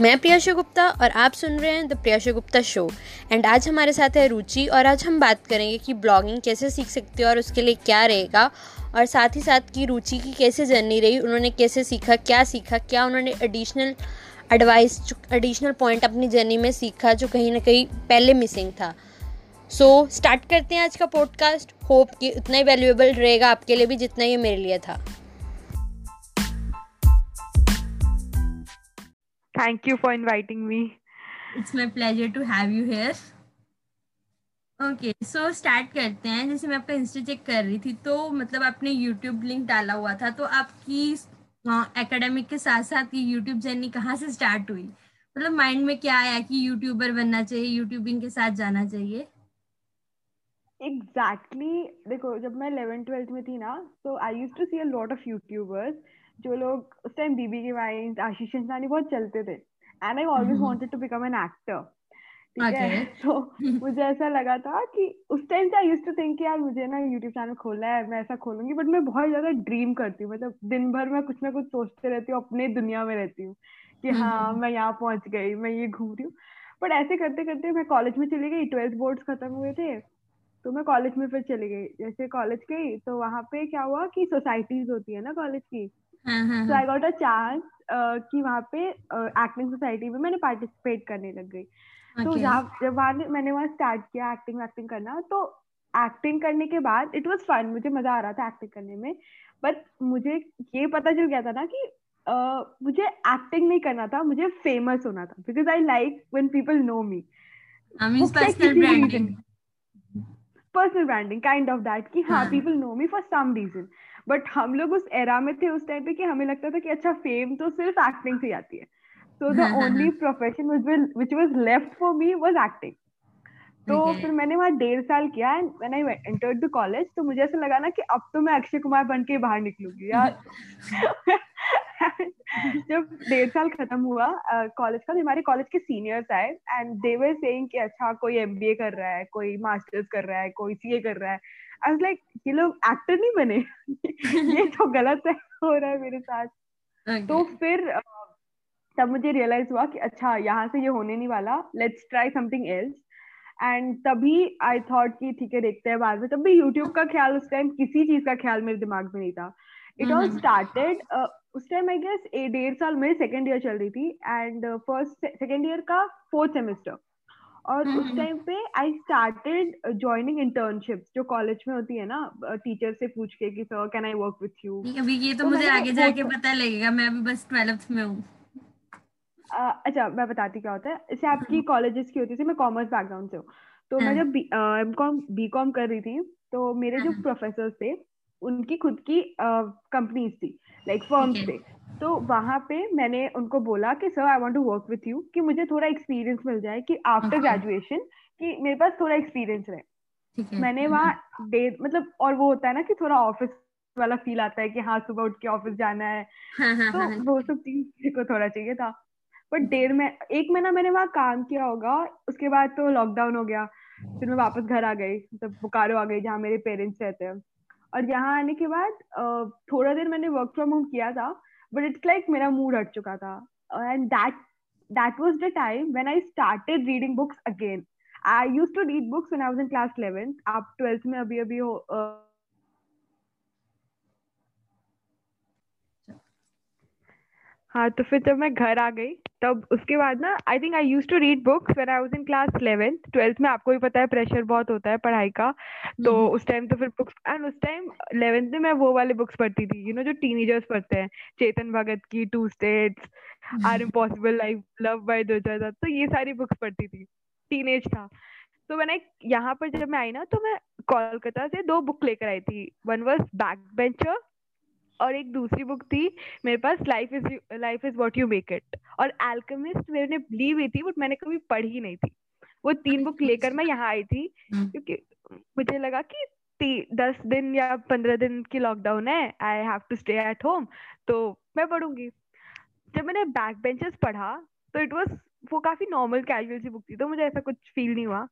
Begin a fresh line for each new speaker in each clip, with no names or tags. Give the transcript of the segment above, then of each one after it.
मैं प्रियाशा गुप्ता और आप सुन रहे हैं the Priyasha Gupta show and आज हमारे साथ है रुचि और आज हम बात करेंगे कि ब्लॉगिंग कैसे सीख सकते हो और उसके लिए क्या रहेगा और साथ ही साथ की रुचि की कैसे जर्नी रही उन्होंने कैसे सीखा क्या सीखा क्या उन्होंने एडिशनल एडवाइस एडिशनल पॉइंट अपनी जर्नी में सीखा जो कहीं ना कहीं पहले मिसिंग था. सो so, स्टार्ट करते हैं आज का पॉडकास्ट होप कि उतना ही वैल्यूएबल रहेगा आपके लिए भी जितना ये मेरे लिए था.
Thank you for inviting me
it's my pleasure to have you here okay so start करते हैं। जैसे मैं आपका इंस्टा चेक कर रही थी तो मतलब आपने यूट्यूब लिंक डाला हुआ था तो आपकी एकेडमिक के साथ साथ ये यूट्यूब जर्नी कहाँ से स्टार्ट हुई? मतलब माइंड में क्या आया कि यूट्यूबर बनना चाहिए यूट्यूबिंग के साथ जाना चाहिए?
एग्जैक्टली exactly, देखो जब मैं इलेवन ट्वेल्थ में थी ना तो I use to see a lot of YouTubers जो लोग उस टाइम बीबी के वाइन्स आशीष चंदानी बहुत चलते थे। And I always wanted to become an actor ठीक है? तो मुझे ऐसा लगा था कि उस टाइम से आई यूज़ टू थिंक यार मुझे ना यूट्यूब चैनल खोलना है मैं ऐसा खोलूँगी बट मैं बहुत ज़्यादा ड्रीम करती हूँ। मतलब दिन भर मैं कुछ ना कुछ सोचते रहती हूँ अपने दुनिया में रहती हूँ कि हम्म, हाँ हम्म। मैं यहाँ पहुँच गई मैं ये घूम रही हूँ। बट ऐसे करते करते मैं कॉलेज में चली गई ट्वेल्थ बोर्ड्स खत्म हुए थे तो मैं कॉलेज में फिर चली गई। जैसे कॉलेज गई तो वहाँ पे क्या हुआ कि सोसाइटीज होती है ना कॉलेज की तो आई गॉट अ चांस कि वहाँ पे एक्टिंग सोसाइटी में मैंने पार्टिसिपेट करने लग गई। तो जब वहाँ मैंने वहाँ स्टार्ट किया एक्टिंग वैक्टिंग करना तो एक्टिंग करने के बाद इट वॉज़ फन मुझे मज़ा आ रहा था एक्टिंग करने में। बट मुझे ये पता चल गया था ना कि uh, मुझे एक्टिंग नहीं करना था मुझे फ़ेमस होना था। Because I like when people know me personal branding kind of that कि हाँ people know me for some reason but हम लोग उस एरा में थे उस टाइम पे कि हमें लगता था कि अच्छा फेम तो सिर्फ़ एक्टिंग से आती है। So the only profession which was left for me was acting तो फिर मैंने वहाँ डेढ़ साल किया and when I entered the college तो मुझे ऐसा लगा ना कि अब तो मैं अक्षय कुमार बन के बाहर निकलूँगी। यार जब डेढ़ साल खत्म हुआ कॉलेज का तो हमारे कॉलेज के सीनियर्स आए एंड दे वर सेइंग कि अच्छा कोई एमबीए कर रहा है कोई मास्टर्स कर रहा है कोई सीए कर रहा है। आई वाज लाइक ये लोग एक्टर नहीं बने? ये तो गलत है हो रहा है मेरे साथ। Okay. तो फिर तब मुझे रियलाइज़ हुआ कि अच्छा यहाँ से ये होने नहीं वाला। Let's try something else and तभी आई थॉट कि ठीक है देखते हैं बाद में। तब भी यूट्यूब का ख्याल उस टाइम किसी चीज़ का ख्याल मेरे दिमाग में नहीं था। इट ऑल स्टार्टेड उस टाइम आई गेस डेढ़ साल मेरी सेकेंड ईयर चल रही थी। एंड फ़र्स्ट सेकेंड ईयर का फोर्थ सेमेस्टर और उस टाइम पे आई स्टार्टेड ज्वाइनिंग इंटर्नशिप जो कॉलेज में होती है ना टीचर से पूछ के कि sir can I work with you
अभी ये तो, तो मुझे आगे जाके पता लगेगा मैं अभी बस ट्वेल्थ में हूँ
अच्छा मैं बताती क्या होता है जैसे आपकी कॉलेजेस हम्म। की होती थी मैं कॉमर्स बैकग्राउंड से हूँ तो मैं हाँ। जब एम कॉम बी कॉम कर रही थी तो मेरे जो प्रोफेसर हाँ। थे उनकी खुद की कंपनीज़ थी लाइक फर्म्स थे तो वहाँ पे मैंने उनको बोला कि sir I want to work with you कि मुझे थोड़ा एक्सपीरियंस मिल जाए कि आफ्टर ग्रेजुएशन कि मेरे पास थोड़ा एक्सपीरियंस रहे। मैंने वहाँ डे मतलब और वो होता है ना कि थोड़ा ऑफ़िस वाला फील आता है कि हाँ सुबह उठ के ऑफ़िस जाना है। हाँ, तो वो सब चीज़ को थोड़ा चाहिए था। बट डेढ़ में एक महीना मैंने वहाँ काम किया होगा उसके बाद तो लॉकडाउन हो गया। फिर मैं वापस घर आ गई मतलब बोकारो आ गई जहाँ मेरे पेरेंट्स रहते हैं। और यहाँ आने के बाद थोड़ा देर मैंने वर्क फ्रॉम होम किया था। बट इट्स लाइक मेरा मूड हट चुका था. And that that was the time when I started reading books again I use to read books when I was in class eleventh आप ट्वेल्थ में अभी अभी हो हाँ तो फिर जब मैं घर आ गई तब उसके बाद ना I think I use to read books when I was in class eleventh twelfth में आपको भी पता है प्रेशर बहुत होता है पढ़ाई का। तो हम्म। उस टाइम तो फिर बुक्स एंड उस टाइम इलेवेंथ में मैं वो वाले बुक्स पढ़ती थी यू you नो know, जो टीनेजर्स पढ़ते हैं चेतन भगत की two states are impossible life love by दो तो ये सारी बुक्स पढ़ती थी टीनेज था। तो मैंने यहाँ पर जब मैं आई ना तो मैं कोलकाता से दो बुक लेकर आई थी वन वॉज़ बैक बेंचर और एक दूसरी बुक थी मेरे पास life is life is what you make it और एल्केमिस्ट मैंने ली हुई थी बट मैंने कभी पढ़ी नहीं थी। वो तीन बुक लेकर मैं यहाँ आई थी हम्म। क्योंकि मुझे लगा कि दस दिन या पंद्रह दिन की लॉकडाउन है I have to stay at home तो मैं पढ़ूँगी। जब मैंने बैक बेंचेस पढ़ा तो इट वॉज़ वो काफ़ी नॉर्मल कैजुअल सी बुक थी तो मुझे ऐसा कुछ फील नहीं हुआ।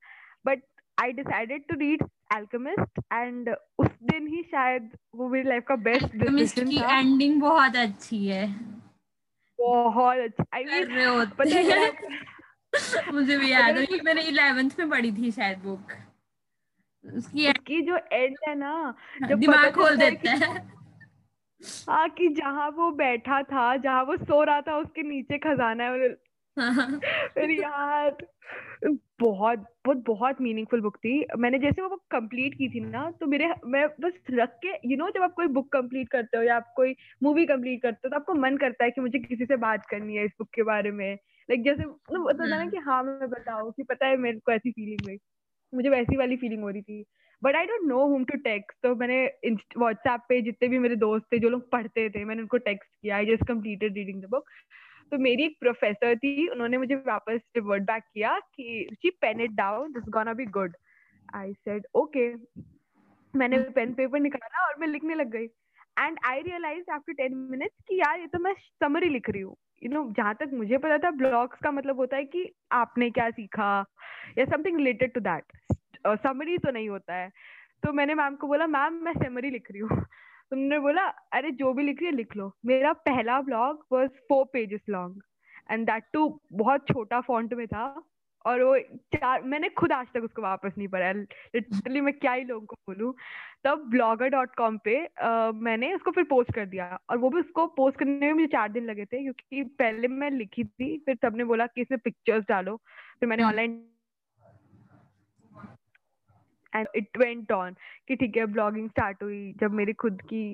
But I decided to read alchemist and उस दिन ही शायद वो मेरी लाइफ का बेस्ट डिसीज़न
की एंडिंग बहुत अच्छी है।
बहुत अच्छा। आई मीन पता है
मुझे भी याद है। मैंने इलेवेंथ में पढ़ी थी शायद बुक
उसकी उसकी जो एंड है ना
जब दिमाग खोल देता है।
हाँ कि जहाँ वो बैठा था जहाँ वो सो रहा था उसके नीचे खजाना है फिर यार बहुत बहुत बहुत मीनिंगफुल बुक थी। मैंने जैसे वो बुक कंप्लीट की थी ना तो मेरे मैं बस रख के यू you नो know, जब आप कोई बुक कंप्लीट करते हो या आप कोई मूवी कंप्लीट करते हो तो आपको मन करता है कि मुझे किसी से बात करनी है इस बुक के बारे में। लाइक like, जैसे मतलब होता ना कि हाँ मैं बताऊँ कि पता है मेरे को ऐसी फीलिंग हुई। मुझे वैसी वाली फीलिंग हो रही थी। But I don't know whom to text तो मैंने व्हाट्सएप पे जितने भी मेरे दोस्त थे जो लोग पढ़ते थे मैंने उनको टेक्स्ट किया। I just completed reading the book तो मेरी एक प्रोफेसर थी, उन्होंने मुझे वापस रिवर्ट बैक किया कि she pen it down this gonna be good I said okay मैंने पेन पेपर निकाला और मैं लिखने लग गई। And I realise after ten minutes कि यार, ये तो मैं समरी लिख रही हूँ। यू नो जहाँ तक मुझे पता था ब्लॉग्स का मतलब होता है कि आपने क्या सीखा, या something related to that summary तो नहीं होता है। तो मैंने मैम को बोला मैम मैं समरी लिख रही हूँ। तुमने बोला अरे जो भी लिख रही है लिख लो। मेरा पहला blog was four pages long and that too बहुत छोटा फॉन्ट में था और वो चार मैंने खुद आज तक उसको वापस नहीं पढ़ा। लिटरली मैं क्या ही लोगों को बोलूँ। तब ब्लॉगर डॉट कॉम पे uh, मैंने उसको फिर पोस्ट कर दिया और वो भी उसको पोस्ट करने में मुझे चार दिन लगे थे क्योंकि पहले मैं लिखी थी फिर सबने बोला कि इसमें पिक्चर्स डालो। फिर मैंने online hmm. And it went on कि ठीक है ब्लॉगिंग स्टार्ट हुई। जब मेरी खुद की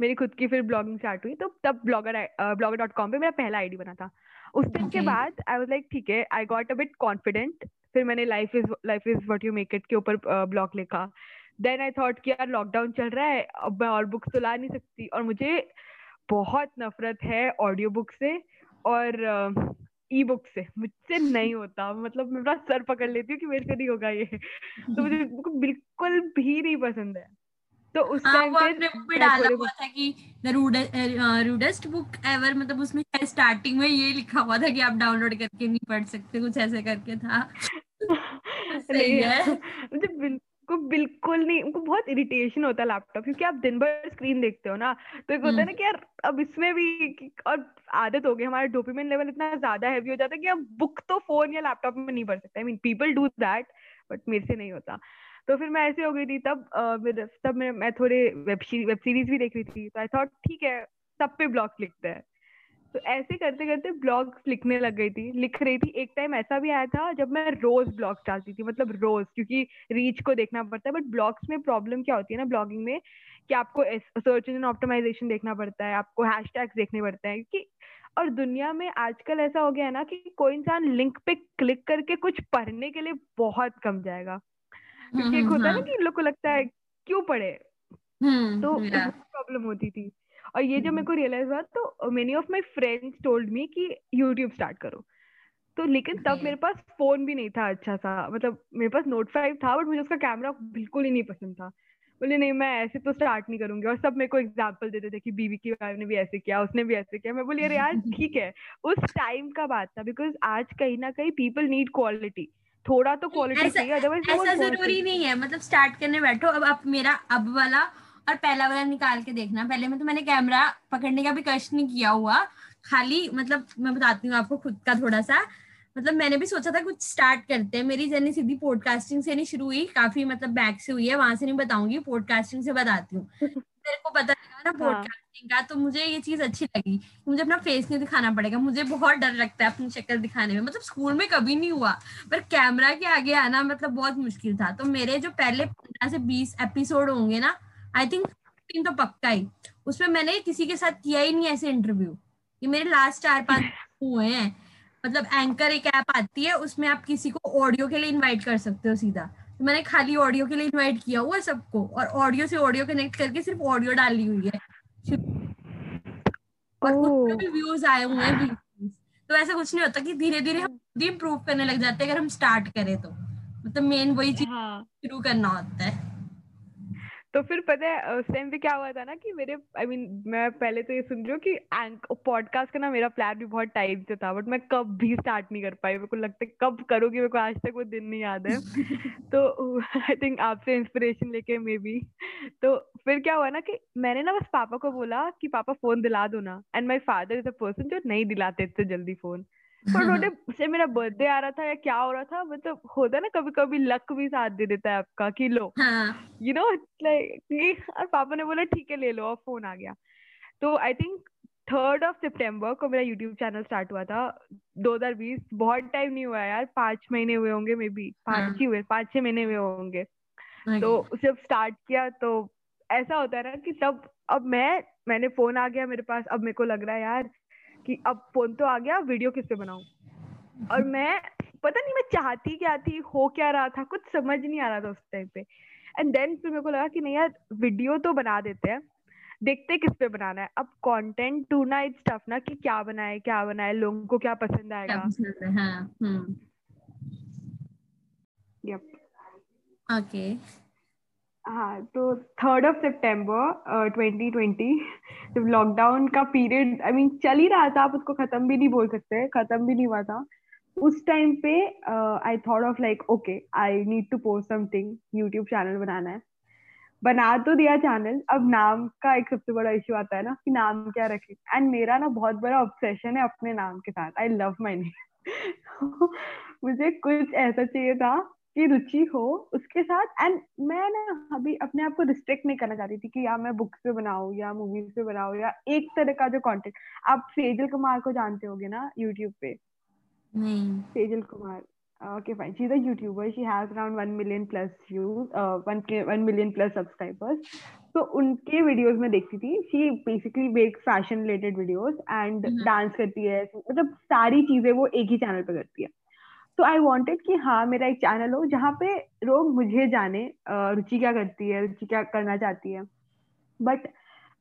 मेरी खुद की फिर ब्लॉगिंग स्टार्ट हुई तो तब ब्लॉगर ब्लॉगर डॉट कॉम पे मेरा पहला आईडी बना था। उस दिन के बाद आई वाज लाइक ठीक है I got a bit confident फिर मैंने life is life is what you make it के ऊपर ब्लॉग लिखा। देन आई थॉट कि यार लॉकडाउन चल रहा है अब मैं और बुक्स तो ला नहीं सकती। और मुझे बहुत नफरत है ऑडियो बुक से। और uh, ई बुक से। मुझसे नहीं होता। मतलब मैं अपना सर पकड़ लेती हूँ कि मेरे से नहीं होगा ये। तो मुझे बिल्कुल भी नहीं पसंद है। तो उस टाइम
हाँ, पे भी डाला हुआ था कि द रूडेस्ट बुक एवर मतलब उसमें स्टार्टिंग में ये लिखा हुआ था कि आप डाउनलोड करके नहीं पढ़ सकते कुछ ऐसे करके था।
सही है। मुझे को बिल्कुल नहीं उनको बहुत इरिटेशन होता है लैपटॉप क्योंकि आप दिन भर स्क्रीन देखते हो ना। तो एक होता है ना हम्म। कि यार अब इसमें भी और आदत हो गई हमारा डोपामिन लेवल इतना ज़्यादा हैवी हो जाता है कि अब बुक तो फ़ोन या लैपटॉप में नहीं पढ़ सकते। I mean people do that but मेरे से नहीं होता। तो फिर मैं ऐसे हो गई थी तब तब मैं मैं थोड़े वेब वेब सीरीज़ भी देख रही थी। तो आई थॉट ठीक है सब पे ब्लॉग लिखते हैं। तो ऐसे करते करते ब्लॉग्स लिखने लग गई थी लिख रही थी। एक टाइम ऐसा भी आया था जब मैं रोज ब्लॉग्स डालती थी मतलब रोज क्योंकि रीच को देखना पड़ता है। बट ब्लॉग्स में प्रॉब्लम क्या होती है ना ब्लॉगिंग में कि आपको सर्च इंजन ऑप्टिमाइजेशन देखना पड़ता है आपको हैश देखने पड़ते हैं क्योंकि और दुनिया में आजकल ऐसा हो गया है ना कि कोई इंसान लिंक पे क्लिक करके कुछ पढ़ने के लिए बहुत कम जाएगा। क्योंकि एक होता है ना हाँ। कि लोग को लगता है क्यों पढ़े? तो प्रॉब्लम होती थी। और ये जब मेरे को रियलाइज़ हुआ तो many of my friends told me कि यूट्यूब स्टार्ट करो। तो लेकिन तब मेरे पास फ़ोन भी नहीं था अच्छा सा मतलब मेरे पास नोट फाइव था बट मुझे उसका कैमरा बिल्कुल ही नहीं पसंद था। बोले नहीं मैं ऐसे तो स्टार्ट नहीं करूँगी। और सब मेरे को एग्ज़ाम्पल देते थे कि बीवी की वाइफ ने भी ऐसे किया उसने भी ऐसे किया। मैं बोली अरे यार ठीक है उस टाइम का बात था बिकॉज़ आज कहीं ना कहीं पीपल नीड क्वालिटी थोड़ा तो क्वालिटी चाहिए
अदरवाइज़ ऐसा ज़रूरी नहीं है मतलब स्टार्ट करने बैठो। अब अब मेरा अब वाला और पहला वाला निकाल के देखना। पहले में तो मैंने कैमरा पकड़ने का भी कष्ट नहीं किया हुआ। खाली मतलब मैं बताती हूँ आपको खुद का थोड़ा सा मतलब मैंने भी सोचा था कुछ स्टार्ट करते हैं। मेरी जर्नी सीधी पॉडकास्टिंग से नहीं शुरू हुई। काफ़ी मतलब बैक से हुई है। वहाँ से नहीं बताऊँगी। पॉडकास्टिंग से बताती हूँ। मेरे को पता लगा ना पॉडकास्टिंग हाँ। का तो मुझे ये चीज़ अच्छी लगी। मुझे अपना फेस नहीं दिखाना पड़ेगा। मुझे बहुत डर लगता है अपनी शक्ल दिखाने में। मतलब स्कूल में कभी नहीं हुआ पर कैमरा के आगे आना मतलब बहुत मुश्किल था। तो मेरे जो पहले पंद्रह से बीस एपिसोड होंगे ना आई थिंक तो पक्का ही। उसमें मैंने किसी के साथ किया ही नहीं ऐसे इंटरव्यू ये मेरे लास्ट चार पाँच हुए हैं। मतलब एंकर एक ऐप आती है उसमें आप किसी को ऑडियो के लिए इनवाइट कर सकते हो सीधा। तो मैंने खाली ऑडियो के लिए इनवाइट किया हुआ सबको और ऑडियो से ऑडियो कनेक्ट करके सिर्फ़ ऑडियो डाली हुई है। और उसमें भी व्यूज़ आए हुए हैं तो ऐसा कुछ नहीं होता कि धीरे धीरे हम खुद इम्प्रूव करने लग जाते हैं अगर हम स्टार्ट करें तो। मतलब मेन वही चीज़ हाँ। शुरू करना होता है।
तो फिर पता है उस टाइम पे क्या हुआ था ना कि मेरे आई I मीन mean, मैं पहले तो ये सुन रही हूँ कि पॉडकास्ट का ना मेरा प्लान भी बहुत टाइम से था बट मैं कब भी स्टार्ट नहीं कर पाई। मेरे को लगता है कब करोगी मेरे को आज तक वो दिन नहीं याद है। तो आई थिंक आपसे इंस्पिरेशन लेके मे बी तो फिर क्या हुआ ना कि मैंने ना बस पापा को बोला कि पापा फ़ोन दिला दो ना। And my father is a person जो नहीं दिलाते इतने जल्दी फ़ोन पर उन्होंने से मेरा बर्थडे आ रहा था या क्या हो रहा था मतलब होता है ना कभी कभी लक भी साथ दे देता है आपका कि लो यू नो लाइक और पापा ने बोला ठीक है ले लो और फ़ोन आ गया। तो आई थिंक थर्ड ऑफ़ सितंबर को मेरा यूट्यूब चैनल स्टार्ट हुआ था। 2020 बहुत टाइम नहीं हुआ यार पाँच महीने हुए होंगे मे बी पाँच हाँ। हुए पाँच छह महीने हुए होंगे। तो जब स्टार्ट किया तो ऐसा होता है ना कि तब अब मैं मैंने फ़ोन आ गया मेरे पास अब मेरे को लग रहा है यार कि अब फ़ोन तो आ गया वीडियो किस पे बनाऊँ? और मैं पता नहीं मैं चाहती क्या थी हो क्या रहा था कुछ समझ नहीं आ रहा था उस टाइम पे। एंड देन फिर मेरे को लगा कि नहीं यार वीडियो तो बना देते हैं देखते किस पे बनाना है। अब कंटेंट ढूंढना इट्स टफ ना कि क्या बनाए क्या बनाए लोगों को क्या पसंद आएगा।
Okay
hmm. हाँ तो थर्ड ऑफ़ सितंबर ट्वेंटी ट्वेंटी जब लॉकडाउन का पीरियड आई मीन चल ही रहा था, आप उसको खत्म भी नहीं बोल सकते, खत्म भी नहीं हुआ था। उस टाइम पे I thought of like okay I need to post something YouTube channel बनाना है। बना तो दिया चैनल अब नाम का एक सबसे बड़ा इश्यू आता है ना, कि नाम क्या रखे। एंड मेरा ना बहुत बड़ा ऑब्सेशन है अपने नाम के साथ। आई लव माई नेम मुझे कुछ ऐसा चाहिए था कि रुचि हो उसके साथ। एंड मैं ना अभी अपने आप को रिस्ट्रिक्ट नहीं करना चाहती थी कि या मैं बुक्स पे बनाऊँ या मूवीज़ पे बनाऊँ या एक तरह का जो कंटेंट आप सेजल कुमार को जानते होगे ना यूट्यूब पे?
नहीं।
Sejal Kumar okay fine. She's a youtuber. She has around 1 million plus views uh, 1 1 million plus subscribers. तो उनके वीडियोस में देखती थी। She basically make fashion related videos and dance करती है। मतलब सारी चीज़ें वो एक ही चैनल पे करती है। तो आई वॉन्टेड कि हाँ मेरा एक चैनल हो जहाँ पे लोग मुझे जाने रुचि क्या करती है रुचि क्या करना चाहती है। बट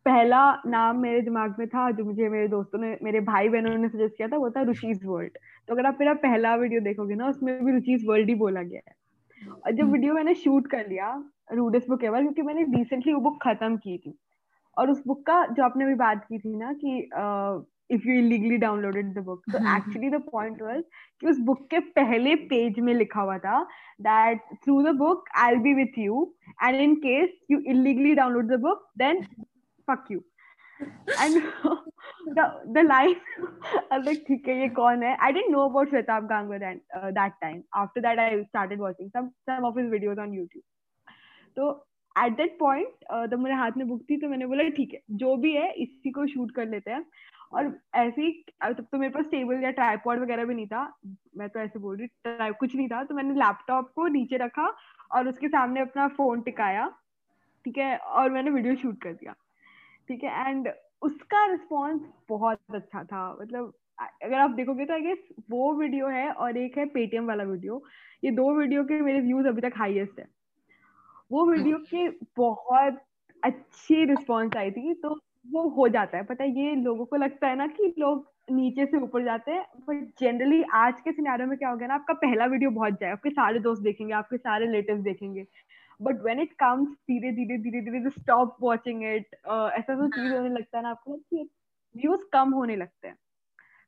पहला नाम मेरे दिमाग में था जो मुझे मेरे दोस्तों ने मेरे भाई बहनों ने सजेस्ट किया था वो था रुचिज वर्ल्ड तो अगर आप मेरा पहला वीडियो देखोगे ना उसमें भी रुचिज वर्ल्ड ही बोला गया है। और जब वीडियो मैंने शूट कर लिया रूडेस बुक एवर क्योंकि मैंने रिसेंटली वो बुक खत्म की थी। और उस बुक का जो आपने अभी बात की थी ना कि if you illegally downloaded the book तो एक्चुअली द पॉइंट वाज कि उस बुक के पहले पेज में लिखा हुआ था that through the book I will be with you and in case you illegally download the book then fuck you and the line like ठीक है ये कौन है? I didn't know about Shwetabh and that time after that I started watching some some of his videos on YouTube. तो at that point जब मेरे हाथ में बुक थी तो मैंने बोला ठीक है जो भी है इसी को शूट कर लेते हैं. और ऐसे ही तब तो मेरे पास टेबल या ट्राईपॉड वगैरह भी नहीं था। मैं तो ऐसे बोल रही कुछ नहीं था। तो मैंने लैपटॉप को नीचे रखा और उसके सामने अपना फ़ोन टिकाया ठीक है? और मैंने वीडियो शूट कर दिया ठीक है? एंड उसका रिस्पॉन्स बहुत अच्छा था। मतलब अगर आप देखोगे तो आई गेस वो वीडियो है और एक है पेटीएम वाला वीडियो ये दो वीडियो के मेरे व्यूज़ अभी तक हाईएस्ट है। वो वीडियो के बहुत अच्छी रिस्पॉन्स आई थी। तो वो हो जाता है। पता है ये लोगों को लगता है ना कि लोग नीचे से ऊपर जाते हैं बट जनरली आज के सिनारियों में क्या हो गया ना आपका पहला वीडियो बहुत जाए आपके सारे दोस्त देखेंगे आपके सारे रिलेटिव देखेंगे। बट वेन इट कम्स धीरे धीरे धीरे धीरे स्टॉप वॉचिंग इट ऐसा तो चीज़ होने लगता है ना आपको कि व्यूज़ कम होने लगते हैं।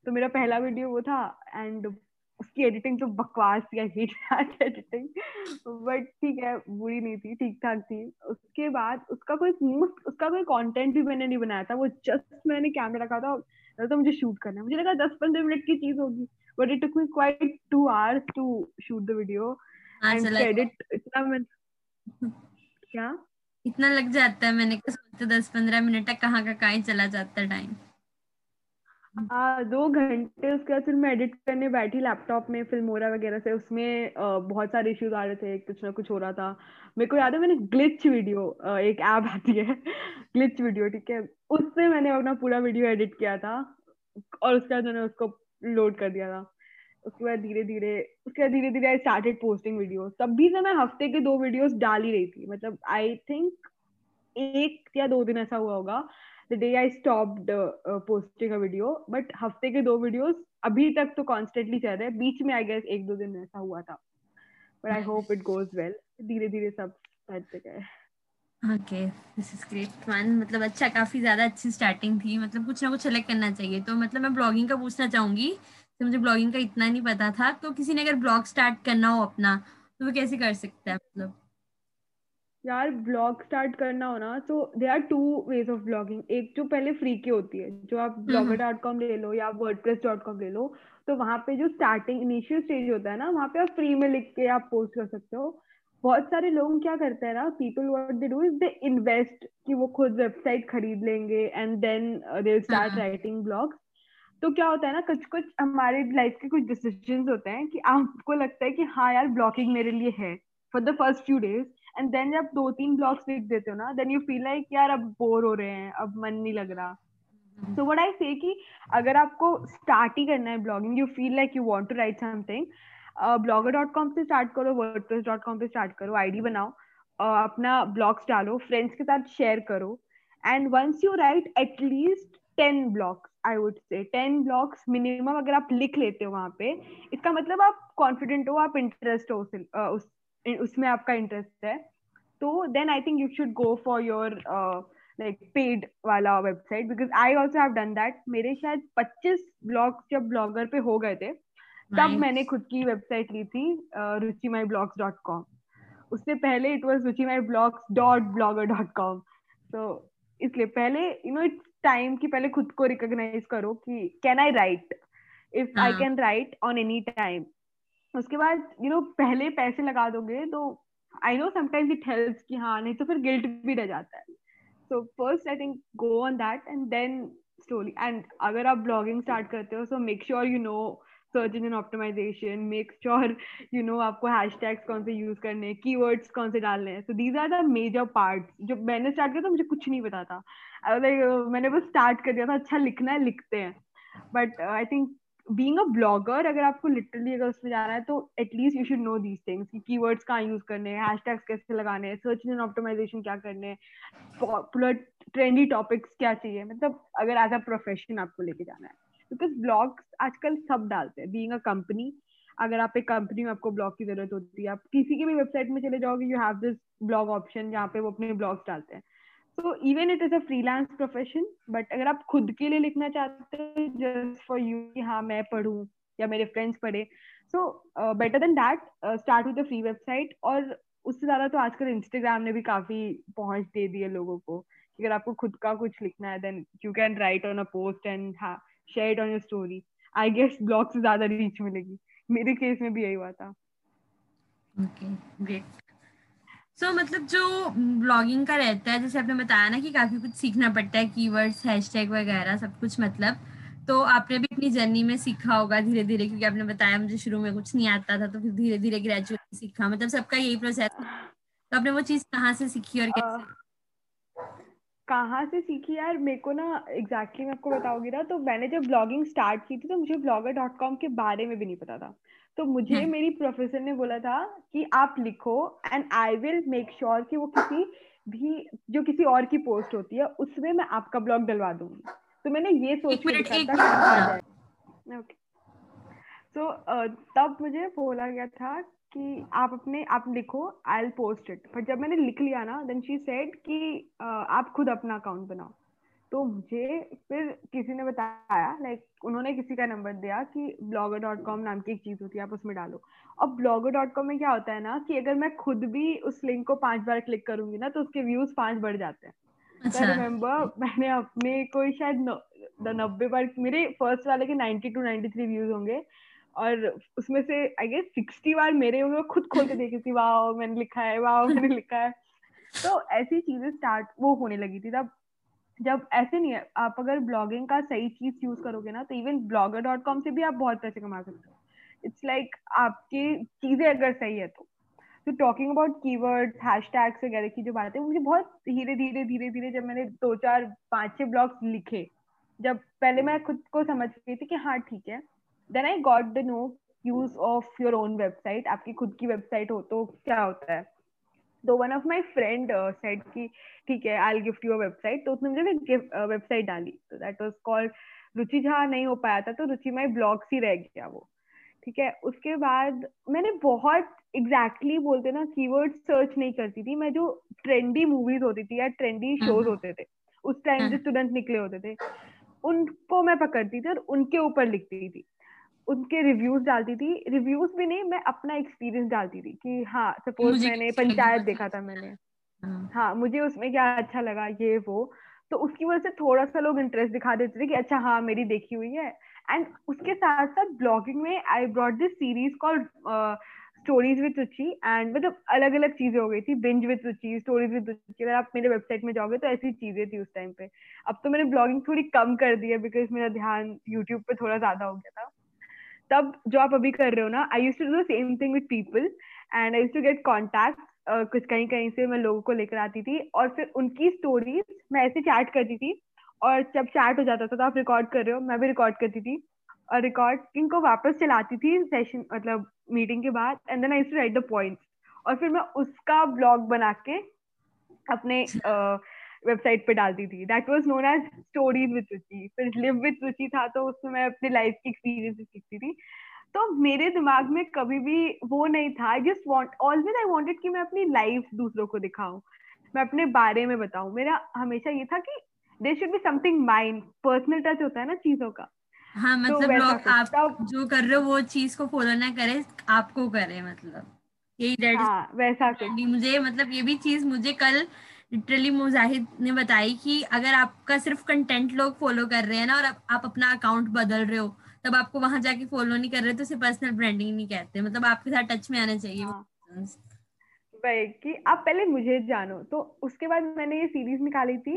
तो मेरा पहला वीडियो वो था एंड उसकी एडिटिंग तो बकवास थी I hate that editing but ठीक है बुरी नहीं थी ठीक ठाक थी। उसके बाद उसका कोई उसका कोई कंटेंट भी मैंने नहीं बनाया था वो जस्ट मैंने कैमरा रखा था तो मुझे शूट करना है। मुझे लगा दस पंद्रह मिनट की चीज़ होगी but it took me quite two hours to shoot the video and edit इतना मैं क्या?
इतना लग जाता है मैंने कहा सोचते दस पंद्रह मिनट तक कहाँ का कहाँ चला जाता है टाइम
आ, दो घंटे उसके बाद फिर मैं एडिट करने बैठी लैपटॉप में फिल्मोरा वगैरह से उसमें आ, बहुत सारे इश्यूज़ आ रहे थे कुछ ना कुछ हो रहा था। मेरे को याद है मैंने ग्लिच वीडियो एक ऐप आती है ग्लिच वीडियो ठीक है? उससे मैंने अपना पूरा वीडियो एडिट किया था और उसके बाद मैंने उसको लोड कर दिया था। उसके बाद धीरे धीरे उसके बाद धीरे धीरे आई स्टार्टेड पोस्टिंग वीडियो तब भी से मैं हफ़्ते के दो वीडियोस डाल ही रही थी। मतलब आई थिंक एक या दो दिन ऐसा हुआ होगा the day I stopped posting a video but हफ़्ते के दो वीडियोस अभी तक तो कॉन्स्टेंटली चल रहे हैं। बीच में आई गेस एक दो दिन ऐसा हुआ था। But I hope it goes well धीरे धीरे सब बढ़ते गए।
Okay this is great one मतलब अच्छा काफ़ी ज़्यादा अच्छी स्टार्टिंग थी। मतलब कुछ ना कुछ अलग करना चाहिए। तो मतलब मैं ब्लॉगिंग का पूछना चाहूँगी। तो मुझे ब्लॉगिंग का इतना नहीं पता था। तो किसी ने अगर ब्लॉग स्टार्ट करना हो अपना तो वो कैसे कर सकता है? मतलब
यार ब्लॉग स्टार्ट करना हो ना तो they are two ways of blogging एक जो पहले फ्री की होती है जो आप ब्लॉगर डॉट कॉम ले लो या वर्ड प्रेस डॉट कॉम ले लो तो वहाँ पे जो स्टार्टिंग इनिशियल स्टेज होता है ना वहाँ पे आप फ्री में लिख के आप पोस्ट कर सकते हो। बहुत सारे लोग क्या करते हैं ना people what they do is they invest कि वो खुद वेबसाइट खरीद लेंगे and then they start writing blogs तो क्या होता है ना कुछ कुछ हमारे लाइफ के कुछ डिसीज़न होते हैं कि आपको लगता है कि हाँ यार ब्लॉगिंग मेरे लिए है। For the first few days and then जब दो तीन ब्लॉग्स लिख देते हो ना देन यू फील लाइक यार अब बोर हो रहे हैं अब मन नहीं लग रहा। सो वट आई से कि अगर आपको स्टार्ट ही करना है blogging you feel like you want to write something blogger dot com से स्टार्ट करो वर्ड डॉट कॉम से स्टार्ट करो आईडी बनाओ uh, अपना ब्लॉग्स डालो फ्रेंड्स के साथ शेयर करो and once you write at least ten blogs I would say ten blogs minimum अगर आप लिख लेते हो वहाँ पे इसका मतलब आप कॉन्फिडेंट हो आप इंटरेस्ट हो उस उसमें आपका इंटरेस्ट है। तो then I think you should go for your like paid वाला website because I also have done that मेरे शायद 25 ब्लॉग जब ब्लॉगर पे हो गए थे तब मैंने खुद की वेबसाइट ली थी Ruchi my blogs dot com उससे पहले it was Ruchi my blogs dot blogger dot com तो इसलिए पहले यू नो इट्स टाइम कि पहले खुद को रिकॉग्नाइज करो कि can I write if I can write on any time उसके बाद यू नो पहले पैसे लगा दोगे तो I know sometimes it helps कि हाँ नहीं तो फिर गिल्ट भी रह जाता है। So first I think go on that and then slowly and अगर आप ब्लॉगिंग स्टार्ट करते हो so make sure you know search engine optimisation make sure you know आपको हैश हैशटैग्स कौन से यूज़ करने हैं कीवर्ड्स कौन से डालने हैं। So these are the major part जब मैंने स्टार्ट किया तो मुझे कुछ नहीं पता था। लाइक मैंने बस स्टार्ट कर दिया था अच्छा लिखना है, लिखते हैं। But I think being a blogger अगर आपको लिटरली अगर उसमें जाना है तो at least you should know these things कि कीवर्ड्स कहाँ यूज़ करने हैं हैशटैग्स कैसे लगाने हैं सर्च इंजन ऑप्टिमाइजेशन क्या करने हैं पॉपुलर ट्रेंडी टॉपिक्स क्या चाहिए मतलब अगर एज अ प्रोफेशन आपको लेके जाना है। बिकॉज़ ब्लॉग्स आजकल सब डालते हैं बींग अ कंपनी अगर आप एक कंपनी में आपको ब्लॉग की ज़रूरत होती है, आप किसी की भी वेबसाइट में चले जाओगे you have this blog option जहाँ पे वो अपने ब्लॉग्स डालते हैं। So even it is a freelance profession but अगर आप खुद के लिए लिखना चाहते हो जस्ट फॉर यू हाँ मैं पढ़ूँ या मेरे फ्रेंड्स पढ़े। So better than that start with free website और उससे ज़्यादा तो आजकल इंस्टाग्राम ने भी काफ़ी पहुँच दे दी है लोगों को अगर आपको खुद का कुछ लिखना है then you can write on a post and share it on your story I guess blog से ज़्यादा रीच मिलेगी। मेरे केस में भी यही हुआ था।
ओके ग्रेट सो so, मतलब जो ब्लॉगिंग का रहता है जैसे आपने बताया ना कि काफ़ी कुछ सीखना पड़ता है कीवर्ड्स हैशटैग वगैरह सब कुछ मतलब तो आपने भी अपनी जर्नी में सीखा होगा धीरे धीरे क्योंकि आपने बताया मुझे शुरू में कुछ नहीं आता था तो फिर धीरे धीरे ग्रेजुएटली सीखा। मतलब सबका यही प्रोसेस तो आपने वो चीज़ कहाँ से सीखी और कैसे?
कहाँ से सीखी यार? मेरे को ना एग्जैक्टली exactly मैं आपको बताऊँगी ना तो मैंने जब ब्लॉगिंग स्टार्ट की थी तो मुझे ब्लॉगर डॉट कॉम के बारे में भी नहीं पता था। तो मुझे हम्म। मेरी प्रोफेसर ने बोला था कि आप लिखो and I will make sure कि वो किसी भी जो किसी और की पोस्ट होती है उसमें मैं आपका ब्लॉग डलवा दूँगी। तो मैंने ये सोच के लिखा था ओके तो तब मुझे बोला गया था कि आप अपने आप लिखो आई पोस्ट इट पर जब मैंने लिख लिया ना देन शी सेड कि uh, आप खुद अपना अकाउंट बनाओ। तो मुझे फिर किसी ने बताया लाइक उन्होंने किसी का नंबर दिया कि ब्लॉगर डॉट कॉम नाम की एक चीज़ होती है आप उसमें डालो। अब ब्लॉगर डॉट कॉम में क्या होता है ना कि अगर मैं खुद भी उस लिंक को पाँच बार क्लिक करूँगी ना तो उसके व्यूज़ पाँच बढ़ जाते हैं। अच्छा। रिमेम्बर मैंने अपने कोई शायद नब्बे बार मेरे फ़र्स्ट वाले के ninety two ninety three views होंगे और उसमें से आई गेस सिक्सटी बार मेरे होंगे खुद खोल के देखी थी वाह मैंने लिखा है वाह मैंने लिखा है। तो ऐसी चीज़ें स्टार्ट वो होने लगी थी तब जब ऐसे नहीं है, आप अगर ब्लॉगिंग का सही चीज़ यूज़ करोगे ना तो इवन ब्लॉगर डॉट कॉम से भी आप बहुत पैसे कमा सकते हो। इट्स लाइक आपकी चीज़ें अगर सही है तो। तो टॉकिंग अबाउट कीवर्ड्स हैशटैग्स वगैरह की जो बात है मुझे बहुत धीरे धीरे धीरे धीरे जब मैंने दो, चार, पाँच, छह ब्लॉग्स लिखे, जब पहले मैं खुद को समझ गई थी कि हाँ ठीक है। Then I got the know use of your own website आपकी खुद की वेबसाइट हो तो क्या होता है। तो one of my friend said कि ठीक है आई गिफ्ट यू वेबसाइट तो उसने मुझे वेबसाइट uh, डाली। तो दैट वाज कॉल्ड रुचि जहाँ नहीं हो पाया था तो रुचि माई ब्लॉग ही रह गया वो। ठीक है उसके बाद मैंने बहुत एग्जैक्टली exactly बोलते ना कीवर्ड सर्च नहीं करती थी। मैं जो ट्रेंडी मूवीज़ होती थी या ट्रेंडी शोज़ हम्म। होते थे उस टाइम जो स्टूडेंट हम्म। निकले होते थे उनको मैं पकड़ती थी और उनके ऊपर लिखती थी। उनके रिव्यूज़ डालती थी। रिव्यूज़ भी नहीं मैं अपना एक्सपीरियंस डालती थी कि हाँ सपोज़ मैंने पंचायत देखा था मैंने। हाँ।, हाँ मुझे उसमें क्या अच्छा लगा ये वो। तो उसकी वजह से थोड़ा सा लोग इंटरेस्ट दिखा देते थे कि अच्छा हाँ मेरी देखी हुई है। एंड उसके साथ साथ ब्लॉगिंग में I brought this series called stories with Ruchi and मतलब अलग अलग चीज़ें हो गई थी। Binge with Ruchi stories with Ruchi अगर आप मेरे वेबसाइट में जाओगे तो ऐसी चीज़ें थी उस टाइम पे। अब तो मैंने ब्लॉगिंग थोड़ी कम कर दी है बिकॉज़ मेरा ध्यान यूट्यूब पे थोड़ा ज़्यादा हो गया था। तब जो आप अभी कर रहे हो ना I use to do same thing with people and I use to get contact कुछ कहीं कहीं से मैं लोगों को लेकर आती थी और फिर उनकी स्टोरीज मैं ऐसे चैट करती थी और जब चैट हो जाता था तो आप रिकॉर्ड कर रहे हो, मैं भी रिकॉर्ड करती थी और रिकॉर्डिंग को वापस चलाती थी सेशन मतलब मीटिंग के बाद and then I to write the points और फिर मैं उसका ब्लॉग बना के अपने वेबसाइट पे डालती थी। That was known as stories with Ruchi फिर लिव विद रुचि था तो उसमें मैं अपनी लाइफ की एक्सपीरियंस लिखती थी। तो मेरे दिमाग में कभी भी वो नहीं था। I just want always I wanted कि मैं अपनी लाइफ दूसरों को दिखाऊँ। मैं अपने बारे में बताऊँ। मेरा हमेशा ये था कि there should be something mind personal touch होता है ना चीज़ों का।
हाँ तो मतलब तो लोग आप जो कर रहे हो वो चीज़ को फॉलो ना करे आपको करे मतलब।
यही हाँ, वैसा
मुझे मतलब ये भी चीज़ मुझे कल लिटरली मुजाहिद ने बताई कि अगर आपका सिर्फ़ कंटेंट लोग फॉलो कर रहे हैं ना और आप, आप अपना अकाउंट बदल रहे हो तब आपको वहाँ जाके फॉलो नहीं कर रहे तो उसे पर्सनल ब्रांडिंग नहीं कहते। मतलब आपके साथ टच में आना चाहिए। हाँ.
कि आप पहले मुझे जानो। तो उसके बाद मैंने ये सीरीज़ निकाली थी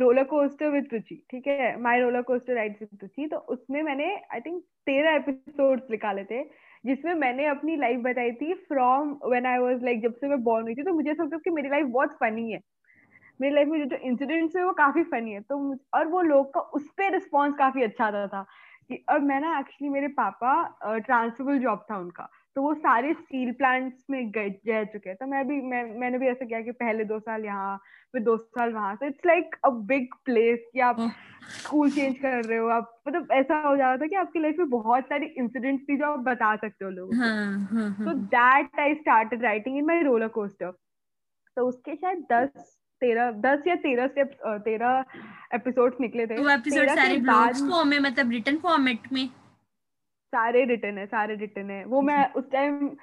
रोलर कोस्टर विद रुचि ठीक है? My roller coaster ride with Ruchi. तो उसमें मैंने आई थिंक तेरह एपिसोड्स निकाले थे। जिसमें मैंने अपनी लाइफ बताई थी from when I was like जब से मैं बॉर्न हुई थी तो मुझे ऐसा लगता कि मेरी लाइफ बहुत फनी है। मेरी लाइफ में जो जो इंसिडेंट्स हुए वो काफ़ी फनी है। तो और वो लोग का, उस पर रिस्पॉन्स काफ़ी अच्छा आता था कि, और मैं ना एक्चुअली मेरे पापा ट्रांसफरबल जॉब था उनका। तो वो सारे स्टील प्लांट्स में गए रह चुके हैं। तो मैं भी मैं मैंने भी ऐसा किया कि पहले दो साल यहाँ फिर दो साल वहाँ। से it's like a big place कि आप स्कूल चेंज कर रहे हो। आप मतलब ऐसा हो जाता था कि आपकी लाइफ में बहुत सारी इंसिडेंट्स थी जो आप बता सकते हो लोगों को। तो that I started writing in my roller coaster तो उसके शायद दस तेरह दस या तेरह स्टेप तेरह एपिसोड्स निकले थे।
वो एपिसोड सारे ब्लॉग्स फॉर्म में मतलब रिटन फॉर्मेट में।
सारे रिटर्न है सारे रिटर्न है। वो मैं उस टाइम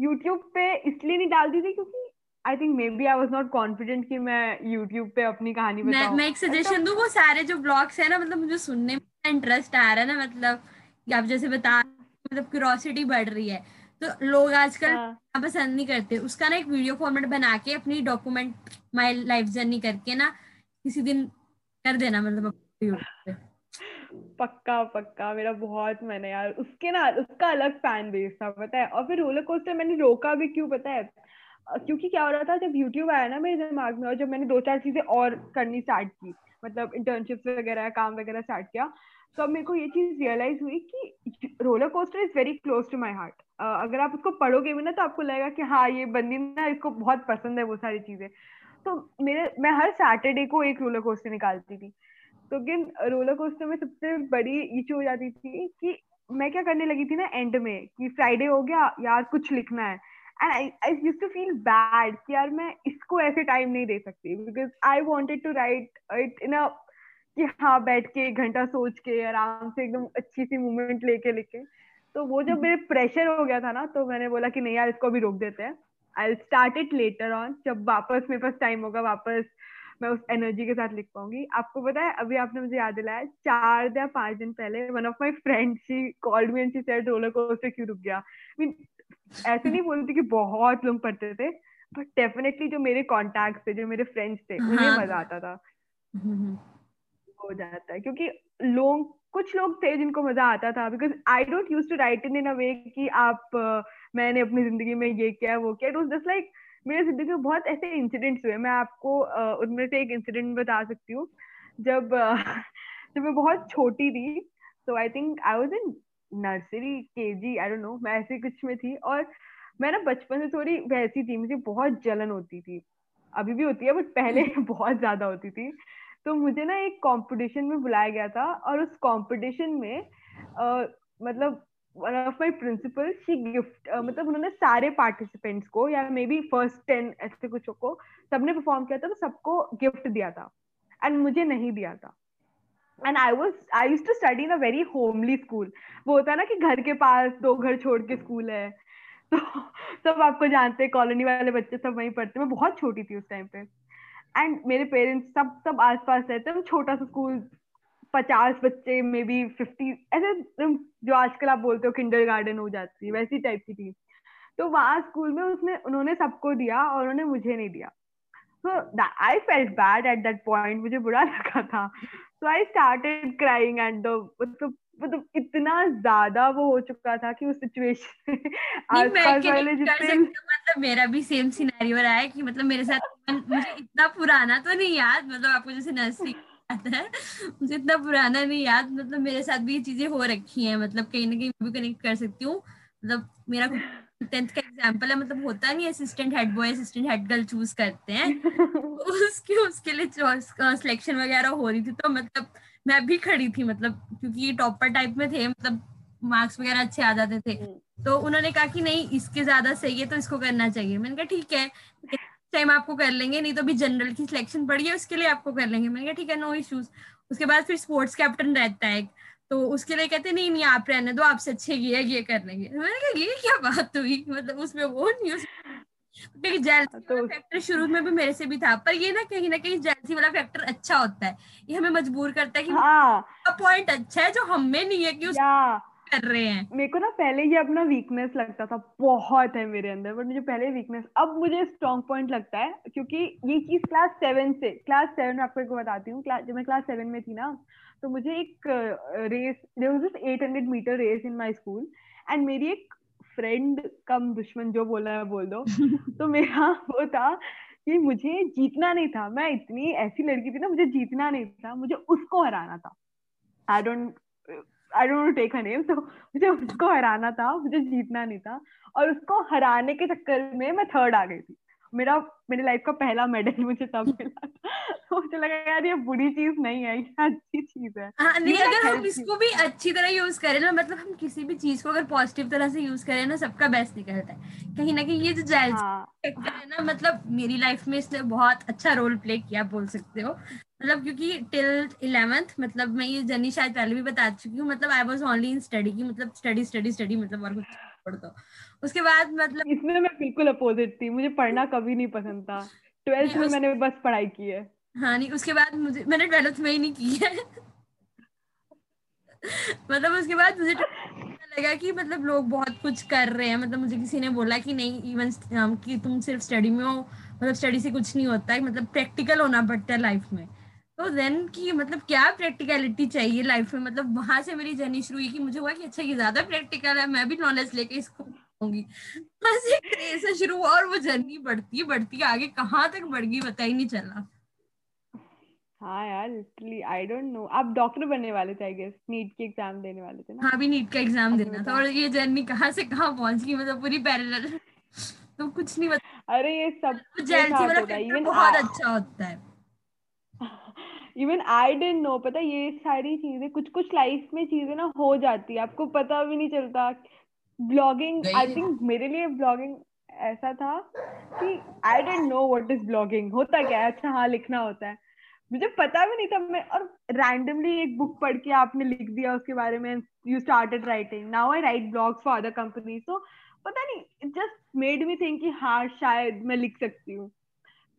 यूट्यूब पे इसलिए नहीं डालती थी क्योंकि I think maybe I was not confident कि मैं यूट्यूब पे अपनी कहानी
बताऊँ। मैं, मैं एक सजेशन दूँ वो सारे जो ब्लॉग्स है ना मतलब मुझे सुनने में इंटरेस्ट आ रहा है ना मतलब आप जैसे बता मतलब क्यूरोसिटी बढ़ रही है। तो लोग आजकल हाँ. पसंद नहीं करते। उसका ना एक वीडियो फॉर्मेट बना के अपनी डॉक्यूमेंट माय लाइफ जर्नी करके ना किसी दिन कर देना मतलब
पक्का पक्का, मेरा बहुत मैंने यार। उसके ना, उसका अलग फ़ैन बेस था, पता है? और फिर रोलर कोस्टर मैंने रोका भी क्यों, पता है? क्योंकि क्या हो रहा था, जब यूट्यूब आया ना मेरे दिमाग में, और जब मैंने दो चार चीज़ें और करनी स्टार्ट की मतलब इंटर्नशिप्स वगैरह, काम वगैरह स्टार्ट किया तो मेरे को ये चीज़ रियलाइज़ हुई कि roller coaster is very close to my heart अगर आप उसको पढ़ोगे भी ना तो आपको लगेगा कि हाँ ये बंदी ना, इसको बहुत पसंद है, वो सारी चीज़ें। तो मेरे, मैं हर सैटरडे को एक रोलर कोस्टर निकालती थी। तो लेकिन रोलर कोस्टर में सबसे बड़ी इशू हो जाती थी कि मैं क्या करने लगी थी ना एंड में कि फ्राइडे हो गया, यार कुछ लिखना है। And I I use to feel bad कि यार मैं इसको ऐसे टाइम नहीं दे सकती because I wanted to write it in a कि हाँ बैठ के एक घंटा सोच के, आराम से एकदम अच्छी सी मूवमेंट लेके लिखे। तो वो जब मेरे प्रेशर हो गया था ना तो मैंने बोला कि नहीं यार, इसको भी रोक देते हैं। I start it later on जब वापस मेरे पास टाइम होगा, वापस मैं उस एनर्जी के साथ लिख पाऊँगी। आपको पता है अभी आपने मुझे याद दिलाया चार या पाँच दिन पहले one of my friend she called me and she said roller coaster क्यों रुक गया? मीन ऐसे नहीं बोलती कि बहुत लोग पढ़ते थे बट डेफिनेटली जो मेरे कॉन्टेक्ट थे जो मेरे फ्रेंड्स थे उन्हें हाँ। मज़ा आता था। हो जाता है क्योंकि लोग कुछ लोग थे जिनको मज़ा आता था because I don't use to write in in a way कि आप uh, मैंने अपनी ज़िंदगी में ये किया वो किया। इट वाज जस्ट लाइक मेरे ज़िंदगी में बहुत ऐसे इंसिडेंट्स हुए मैं आपको उनमें से एक इंसिडेंट बता सकती हूँ। जब जब मैं बहुत छोटी थी तो I think I was in nursery K G I don't know मैं ऐसे कुछ में थी। और मैं ना बचपन से थोड़ी वैसी थी मुझे बहुत जलन होती थी। अभी भी होती है बट पहले बहुत ज़्यादा होती थी। तो मुझे ना एक कंपटीशन में बुलाया गया था और उस कंपटीशन में uh, मतलब one of my principal she gift मतलब उन्होंने सारे पार्टिसिपेंट्स को, या मे बी फ़र्स्ट टेन ऐसे कुछ को, सबने परफॉर्म किया था तो सबको गिफ्ट दिया था। एंड मुझे नहीं दिया था। And I was I use to study in a very homely school वो होता है ना कि घर के पास दो घर छोड़ के स्कूल है। तो सब आपको जानते हैं कॉलोनी वाले बच्चे सब वहीं पढ़ते मैं बहुत छोटी थी उस टाइम पे। एंड मेरे पेरेंट्स सब सब आस पास रहते हैं। छोटा सा स्कूल पचास बच्चे मे बी फिफ्टी ऐसे आजकल आप बोलते हो किंडर गार्डन हो जाती है वैसी टाइप की थी। तो वहाँ स्कूल में उसने उन्होंने सबको दिया और उन्होंने मुझे नहीं दिया। So I felt bad at that point मुझे बुरा लगा था। So I started crying and मतलब मतलब इतना ज़्यादा वो हो चुका था कि उस सिचुएशन
आसपास वाले जितने मतलब मेरा भी सेम सिनेरियो रहा है कि मतलब मेरे साथ मुझे इतना पुराना तो नहीं याद मतलब आपको जैसे नर्सरी याद है। मुझे इतना पुराना नहीं याद मतलब मेरे साथ भी ये चीज़ें हो रखी हैं मतलब कहीं ना कहीं भी कनेक्ट कर सकती हूँ। मतलब मेरा टेंथ का एग्ज़ाम्पल है मतलब होता नहीं assistant head boy assistant head girl choose करते हैं। उसके उसके लिए सिलेक्शन वगैरह हो रही थी तो मतलब मैं भी खड़ी थी मतलब क्योंकि ये टॉपर टाइप में थे मतलब मार्क्स वगैरह अच्छे आ जाते थे। हम्म। तो उन्होंने कहा कि नहीं इसके ज़्यादा सही है तो इसको करना चाहिए। मैंने कहा ठीक है टाइम आपको कर लेंगे नहीं तो अभी जनरल की सिलेक्शन पड़ी है उसके लिए आपको कर लेंगे। मैंने कहा ठीक है नो इश्यूज़ उसके बाद फिर स्पोर्ट्स कैप्टन रहता है तो उसके लिए कहते नहीं नहीं आप रहने दो आपसे अच्छे ये ये कर लेंगे। मैंने कहा ये क्या बात हुई? मतलब उसमें वो न्यूज़ जेलसी तो फैक्टर शुरू में भी मेरे से भी था पर ये ना कहीं ना कहीं जेलसी वाला फैक्टर अच्छा होता है। ये हमें मजबूर करता है कि हाँ, पॉइंट अच्छा है जो हमें नहीं है कि उस कर रहे हैं।
मेरे को ना पहले ये अपना वीकनेस लगता था बहुत है मेरे अंदर बट मुझे पहले वीकनेस अब मुझे स्ट्रॉन्ग पॉइंट लगता है क्योंकि ये चीज़ क्लास सेवन से क्लास सेवन में आपको बताती हूँ जब मैं क्लास सेवन में थी ना तो मुझे एक race eight hundred metre race in my school and मेरी एक फ्रेंड कम दुश्मन जो बोला है बोल दो तो मेरा वो था कि मुझे जीतना नहीं था मैं इतनी ऐसी लड़की थी ना मुझे जीतना नहीं था मुझे उसको हराना था। I don't I don't take her name तो मुझे उसको हराना था, मुझे जीतना नहीं था। और उसको हराने के चक्कर में मैं थर्ड आ गई थी। मेरा मेरे लाइफ का पहला मेडल मुझे तब मिला। मुझे लगा यार ये बुरी चीज़ नहीं है ये अच्छी चीज़ है।
हाँ, नहीं अगर हम इसको भी अच्छी तरह यूज़ करें ना मतलब हम किसी भी चीज़ को अगर पॉजिटिव तरह से यूज़ करें ना सबका बेस्ट निकलता है। कहीं ना कहीं ये जो जायज़ हाँ. है ना मतलब मेरी लाइफ में इसने बहुत अच्छा रोल प्ले किया बोल सकते हो। मतलब क्योंकि टिल इलेवेंथ मतलब मैं ये जर्नी शायद पहले भी बता चुकी हूँ मतलब I was only in study की मतलब स्टडी स्टडी स्टडी मतलब और कुछ पढ़ दो उसके बाद मतलब
इसमें मैं बिल्कुल अपोजिट थी मुझे पढ़ना कभी नहीं पसंद था। ट्वेल्थ में मैंने बस पढ़ाई की है।
हाँ नहीं उसके बाद मुझे मैंने ट्वेल्थ में ही नहीं की है। मतलब उसके बाद मुझे लगा कि मतलब लोग बहुत कुछ कर रहे हैं मतलब मुझे किसी ने बोला कि नहीं इवन कि तुम सिर्फ़ स्टडी में हो मतलब स्टडी से कुछ नहीं होता है मतलब प्रैक्टिकल होना पड़ता है लाइफ में। तो देन की मतलब क्या प्रैक्टिकलिटी चाहिए लाइफ में? मतलब वहाँ से मेरी जर्नी शुरू हुई कि मुझे हुआ कि अच्छा ये ज़्यादा प्रैक्टिकल है मैं भी नॉलेज लेके इसको होंगी से शुरू हुआ और वो जर्नी बढ़ती बढ़ती आगे कहाँ तक बढ़ गई पता ही नहीं चला।
हाँ यार लिटरली आई डोंट नो आप डॉक्टर बनने वाले थे आई गेस नीट के एग्ज़ाम देने वाले थे ना?
हाँ भी नीट का एग्ज़ाम देना था और ये जर्नी कहाँ से कहाँ पहुँच गई मतलब पूरी पैरेलल तो कुछ नहीं बता
अरे ये सब
जेलसी वाला बहुत अच्छा होता है।
इवन आई डेंट नो पता ये सारी चीज़ें कुछ कुछ लाइफ में चीज़ें ना हो जाती है आपको पता भी नहीं चलता। ब्लॉगिंग आई थिंक मेरे लिए ब्लॉगिंग ऐसा था कि I didn't know what is blogging होता क्या है? अच्छा हाँ लिखना होता है। मुझे पता भी नहीं था मैं और रैंडमली एक बुक पढ़ के आपने लिख दिया उसके बारे में you started writing now I write blogs for other company so पता नहीं it just made me think कि हाँ शायद मैं लिख सकती हूँ।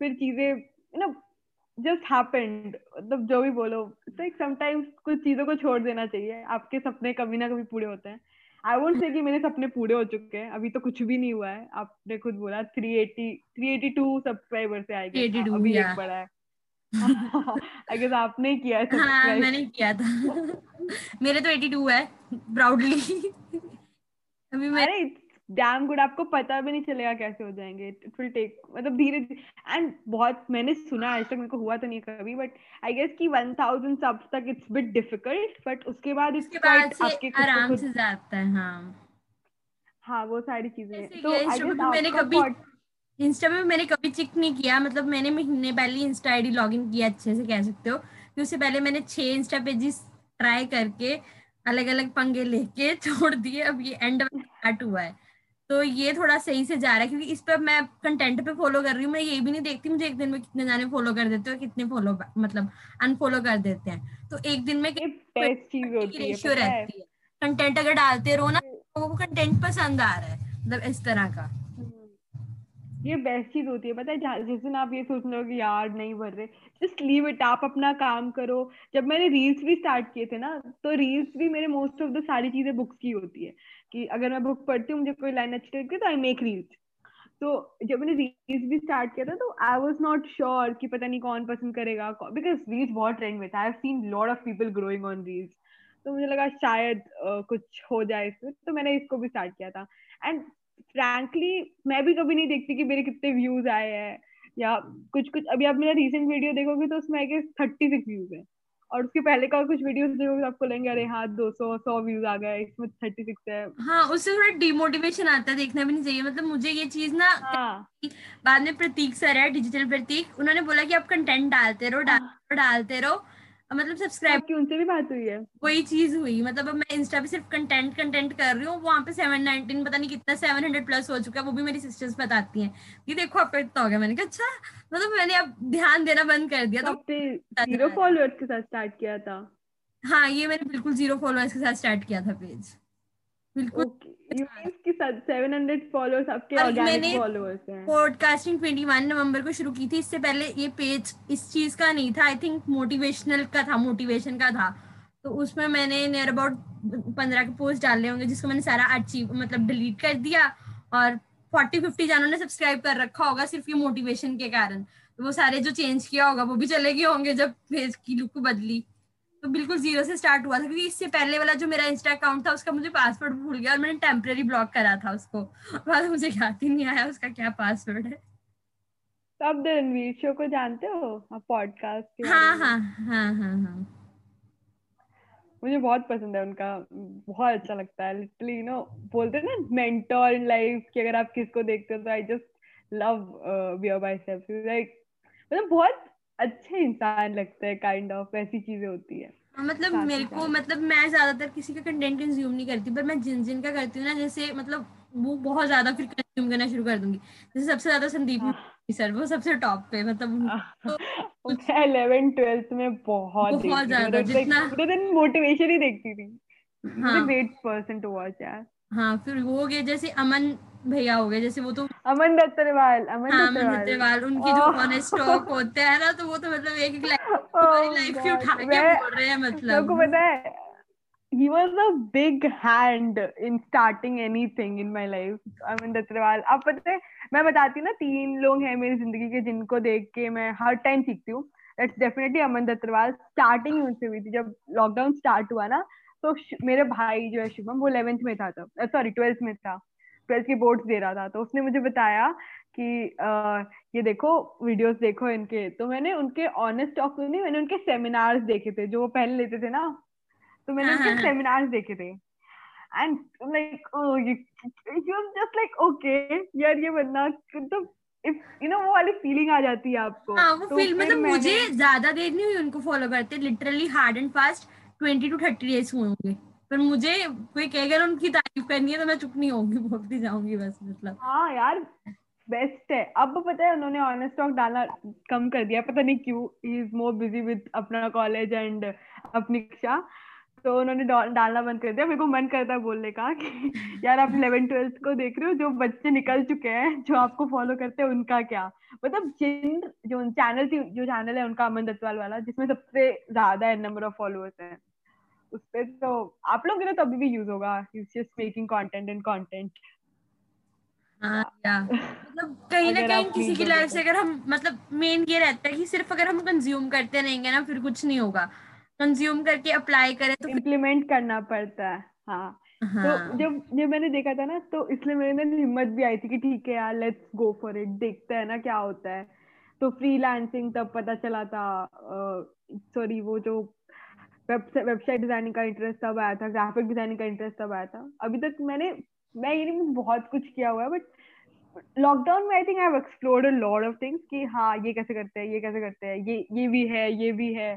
फिर चीज़ें नो जस्ट हैपेंड मतलब जो भी बोलो एक समटाइम्स कुछ चीज़ों को छोड़ देना चाहिए। आपके सपने कभी ना कभी पूरे होते हैं। आई वोट से कि मेरे सपने पूरे हो चुके हैं। अभी तो कुछ भी नहीं हुआ है। आपने खुद बोला 380 382 सब्सक्राइबर से आएगा अभी एक बड़ा है। गेस आपने किया है
हाँ मैंने किया था। मेरे तो 82 है प्राउडली
अभी मैं अरे डैम गुड आपको पता भी नहीं चलेगा कैसे हो जाएँगे। इट विल टेक मतलब धीरे एंड बहुत मैंने सुना आज तक मेरे को हुआ तो नहीं कभी बट आई गेस कि 1000 सब्स तक इट्स बिट डिफ़िकल्ट बट उसके बाद
उसके बाद आपके आराम से जाता है हाँ।
हाँ वो सारी चीज़ें
तो मैंने कभी इंस्टा में मैंने कभी चेक नहीं किया मतलब मैंने महीने पहले इंस्टा आईडी लॉगिन किया अच्छे से कह सकते हो। कि उससे पहले मैंने छह इंस्टा पेजेस ट्राई करके अलग अलग पंगे लेके छोड़ दिए अब ये एंड स्टार्ट हुआ है। तो ये थोड़ा सही से जा रहा है क्योंकि इस पर मैं कंटेंट पे फॉलो कर रही हूँ। मैं ये भी नहीं देखती मुझे एक दिन में कितने जाने फॉलो कर देते हो कितने फॉलो मतलब अनफॉलो कर देते हैं। तो एक दिन में रेशियो रहती है। कंटेंट अगर डालते रहो ना तो वो कंटेंट पसंद आ रहा है मतलब इस तरह का।
ये बेस्ट चीज़ होती है पता है जिस दिन आप ये सोच रहे हो कि यार नहीं भर रहे जस्ट लीव इट आप अपना काम करो। जब मैंने रील्स भी स्टार्ट किए थे ना तो रील्स भी मेरे मोस्ट ऑफ़ द सारी चीज़ें बुक्स की होती है। कि अगर मैं बुक पढ़ती हूँ मुझे कोई लाइन अच्छी लगती है तो आई मेक रील्स तो जब मैंने रील्स भी स्टार्ट किया था तो आई वॉज़ नॉट श्योर कि पता नहीं कौन पसंद करेगा बिकॉज़ रील्स बहुत ट्रेंड में था. I seen lot of people growing on reels तो मुझे लगा शायद uh, कुछ हो जाए इसमें. तो मैंने इसको भी स्टार्ट किया था. एंड फ्रैंकली मैं भी कभी नहीं देखती कि मेरे कितने व्यूज़ आए हैं या कुछ कुछ अभी आप मेरा रीसेंट वीडियो देखोगे तो उसमें आई थर्टी सिक्स व्यूज़ है. और उसके पहले का कुछ वीडियोस देखोगे आपको लेंगे अरे हाँ दो सौ सौ व्यूज़ आ गए इसमें थर्टी सिक्स है।
हाँ उससे थोड़ा डिमोटिवेशन आता है देखना भी नहीं चाहिए। मतलब मुझे ये चीज़ ना हाँ. बाद में प्रतीक सर है डिजिटल प्रतीक उन्होंने बोला कि आप कंटेंट डालते रहो डालते रहो डालते रहो। मतलब सब्सक्राइब
की उनसे भी बात हुई है?
वही चीज़ हुई। मतलब अब मैं इंस्टा पे सिर्फ़ कंटेंट कंटेंट कर रही हूँ वहाँ पे सेवन नाइनटीन पता नहीं कितना सेवन हंड्रेड प्लस हो चुका है वो भी मेरी सिस्टर्स बताती हैं। कि देखो आपका इतना हो गया? मैंने कहा अच्छा मतलब मैंने अब ध्यान देना बंद कर दिया
तो ज़ीरो फॉलोअर्स के साथ स्टार्ट किया था।
हाँ ये मैंने बिल्कुल ज़ीरो फॉलोअर्स के साथ स्टार्ट किया था पेज
बिल्कुल
पॉडकास्टिंग 21 नवंबर को शुरू की थी इससे पहले ये पेज इस चीज़ का नहीं था आई थिंक मोटिवेशनल का था मोटिवेशन का था। तो उसमें मैंने नियर अबाउट पंद्रह के पोस्ट डाले होंगे जिसको मैंने सारा अचीव मतलब डिलीट कर दिया और फोर्टी फिफ्टी जानों ने सब्सक्राइब कर रखा होगा सिर्फ़ ये मोटिवेशन के कारण। तो वो सारे जो चेंज किया होगा वो भी चले गए होंगे जब पेज की लुक बदली। तो बिल्कुल ज़ीरो से स्टार्ट हुआ था क्योंकि इससे पहले वाला जो मेरा इंस्टा अकाउंट था उसका मुझे पासवर्ड भूल गया और मैंने टेम्पररी ब्लॉक करा था उसको। बाद मुझे याद ही नहीं आया उसका क्या पासवर्ड है।
तो आप रणवीर शो को जानते हो? आप पॉडकास्ट
हाँ हाँ हाँ हाँ हाँ।
मुझे बहुत पसंद है उनका बहुत अच्छा लगता है लिटरली यू नो बोलते हैं ना मेंटर इन लाइफ कि अगर आप किसको देखते हो तो I just love beer biceps like मतलब बहुत अच्छे इंसान लगते हैं काइंड ऑफ़ ऐसी चीज़ें होती है।
हाँ, मतलब मेरे को मतलब मैं ज़्यादातर किसी का कंटेंट कंज्यूम नहीं करती पर मैं जिन जिन का करती हूँ ना जैसे मतलब वो बहुत ज़्यादा फिर कंज्यूम करना शुरू कर दूँगी। जैसे सबसे ज़्यादा संदीप हाँ। सर वो सबसे टॉप पे मतलब
तो इलेवन ट्वेल्थ में बहुत
बहुत ज़्यादा जितना
पूरे दिन मोटिवेशन ही देखती थी। हाँ। ग्रेट पर्सन टू वॉच यार।
हाँ फिर वो हो गए जैसे अमन भैया हो गए जैसे वो तो
अमन दत्तरवाल अमन हाँ,
दत्तरवाल। उनकी जो ऑनेस्ट टॉक होते हैं ना तो वो तो मतलब एक एक लाइफ की उठा के बोल रहे हैं मतलब।
पता है he was a big hand in starting anything in my life. अमन दत्तरवाल अब पता है मैं बताती हूँ ना तीन लोग हैं मेरी ज़िंदगी के जिनको देख के मैं हर टाइम सीखती हूँ। That's definitely Aman Dattarwal starting उनसे हुई थी जब लॉकडाउन स्टार्ट हुआ ना तो मेरे भाई जो है शुभम वो इलेवेंथ में था तब। सॉरी ट्वेल्थ में था। ट्वेल्थ की बोर्ड्स दे रहा था तो उसने मुझे बताया कि आ, ये देखो वीडियोस देखो इनके। तो मैंने उनके ऑनेस्ट टॉक नहीं मैंने उनके सेमिनार्स देखे थे जो वो पहले लेते थे ना। तो मैंने उनके सेमिनार्स हाँ, हाँ। देखे थे। And like you just like okay यार ये बनना तो इफ़ यू नो वो वाली फीलिंग आ जाती है आपको।
हाँ वो तो फील मतलब मुझे ज़्यादा देर नहीं हुई उनको फॉलो करते। Literally hard and fast twenty two thirty days हुए होंगे। पर मुझे कोई कहेगा उनकी तारीफ़ करनी है तो मैं चुप नहीं होंगी बोलती जाऊँगी बस मतलब।
हाँ यार बेस्ट है। अब पता है उन्होंने ऑनेस्ट टॉक डालना कम कर दिया। पता नहीं क्यों he is more busy with अपना कॉलेज एंड अपनी कक्षा तो उन्होंने डालना बंद कर दिया। मेरे को मन करता है बोलने का कि यार आप इलेवन ट्वेल्थ को देख रहे हो जो बच्चे निकल चुके हैं जो आपको फॉलो करते हैं उनका क्या? मतलब जिन जो चैनल थी जो चैनल है उनका अमन दत्तवाल वाला जिसमें सबसे ज़्यादा है नंबर ऑफ़ फॉलोअर्स हैं। उस पे तो आप लोग तो अभी भी यूज़ होगा। Just making content and content
मतलब कहीं ना कहीं किसी की लाइफ से अगर हम मतलब मेन ये रहता है कि सिर्फ़ अगर हम कंज्यूम करते रहेंगे ना फिर कुछ नहीं होगा। कंज्यूम करके अप्लाई करें तो
इम्प्लीमेंट करना पड़ता है हाँ। हाँ. तो जब जब मैंने देखा था ना तो इसलिए मेरे अंदर हिम्मत भी आई थी कि ठीक है यार लेट्स गो फॉर इट देखते हैं ना क्या होता है। तो फ्रीलांसिंग तब पता चला था सॉरी वो जो वेबसाइट डिज़ाइनिंग का इंटरेस्ट तब आया था ग्राफिक डिज़ाइनिंग का इंटरेस्ट तब आया था। अभी तक मैंने मैं ये नहीं बहुत कुछ किया हुआ है बट लॉकडाउन में I think I have explored a lot of things कि हाँ ये कैसे करते हैं ये कैसे करते हैं ये ये भी है ये भी है।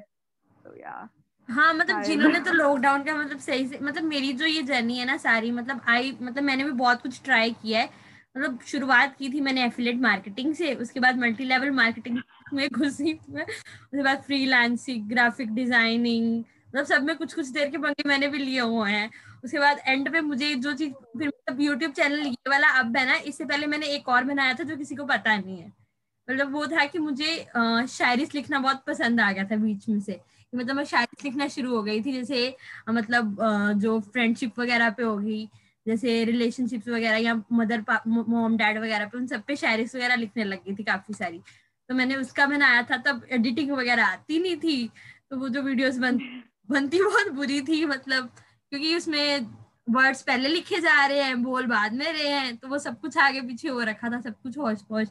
तो
या हाँ मतलब जिन्होंने तो लॉकडाउन का मतलब सही से मतलब मेरी जो ये जर्नी है ना सारी मतलब आई मतलब मैंने भी बहुत कुछ ट्राई किया है। मतलब शुरुआत की थी मैंने एफिलेट मार्केटिंग से उसके बाद मल्टी लेवल मार्केटिंग में घुसी उसके बाद फ्रीलांसिंग ग्राफिक डिज़ाइनिंग मतलब सब में कुछ कुछ देर के पंगे मैंने भी लिए हुए हैं। उसके बाद एंड पे मुझे जो चीज़ फिर मतलब यूट्यूब चैनल ये वाला अब है ना इससे पहले मैंने एक और बनाया था जो किसी को पता नहीं है। मतलब वो था कि मुझे शायरी लिखना बहुत पसंद आ गया था बीच में से। मतलब मैं शायरी लिखना शुरू हो गई थी, जैसे मतलब जो फ्रेंडशिप वगैरह पे होगी जैसे रिलेशनशिप्स वगैरह या मदर मोम डैड वगैरह पे, उन सब पे शायरी वगैरह लिखने लग गई थी काफ़ी सारी। तो मैंने उसका बनाया था, तब एडिटिंग वगैरह आती नहीं थी तो वो जो वीडियोस बन, बनती बहुत बुरी थी मतलब क्योंकि उसमें वर्ड्स पहले लिखे जा रहे हैं, बोल बाद में रहे हैं तो वो सब कुछ आगे पीछे हो रखा था, सब कुछ होश पोश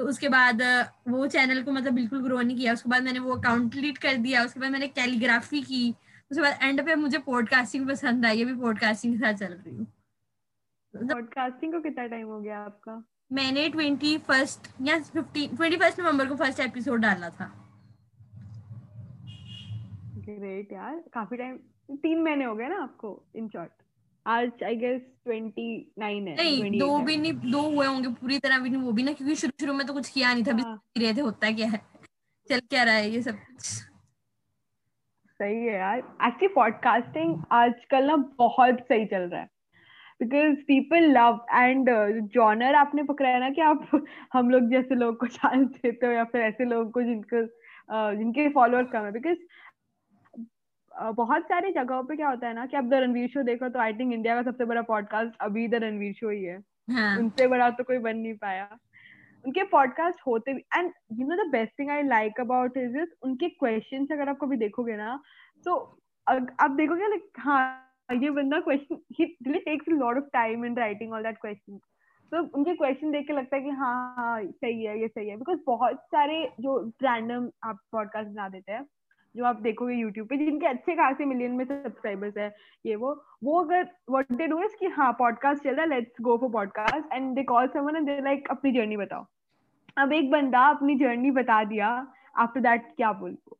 तो उसके बाद वो चैनल को मतलब बिल्कुल ग्रो नहीं किया। उसके बाद मैंने वो अकाउंट डिलीट कर दिया। उसके बाद मैंने कैलीग्राफी की। उसके बाद एंड पे मुझे पॉडकास्टिंग पसंद आई। अभी पॉडकास्टिंग के साथ चल रही हूँ।
पॉडकास्टिंग को कितना टाइम हो गया आपका?
मैंने ट्वेंटी फ़र्स्ट या फिफ्टीन ट्वेंटी फ़र्स्ट नवंबर को फ़र्स्ट एपिसोड डाला था।
ग्रेट यार। काफ़ी टाइम तीन महीने हो गए ना आपको इन शॉर्ट आज आई गेस ट्वेंटी है
नहीं दो भी नहीं दो हुए होंगे पूरी तरह भी नहीं वो भी ना क्योंकि शुरू शुरू में तो कुछ किया नहीं था हाँ. रहे थे होता क्या है? चल क्या रहा है ये सब कुछ?
सही है यार। एक्चुअली पॉडकास्टिंग आजकल ना बहुत सही चल रहा है। Because people love and genre आपने पकड़ा है ना कि आप हम लोग जैसे लोग को चांस देते हो या फिर ऐसे लोगों को जिनको uh, जिनके फॉलोअर्स कम है। बिकॉज़ बहुत सारी जगहों पे क्या होता है ना कि आप द रणवीर शो देखो तो आई थिंक इंडिया का सबसे बड़ा पॉडकास्ट अभी द रणवीर शो ही है। हाँ. उनसे बड़ा तो कोई बन नहीं पाया। उनके पॉडकास्ट होते भी and you know the best thing I like about is is उनके क्वेश्चन अगर आप कभी देखोगे ना तो आप देखोगे लाइक हाँ ये बंदा question he takes a lot of time in writing all that question तो उनके क्वेश्चन देख के लगता है कि हाँ हाँ सही है ये सही है। बिकॉज़ बहुत सारे जो रैंडम आप पॉडकास्ट बना देते हैं जो आप देखोगे यूट्यूब पे जिनके अच्छे खासे मिलियन में सब्सक्राइबर्स है ये वो वो अगर व्हाट दे डू इज़ कि हाँ पॉडकास्ट चल रहा है let's go for podcast and they call someone and they like अपनी जर्नी बताओ. अब एक बंदा अपनी जर्नी बता दिया आफ्टर दैट क्या बोलते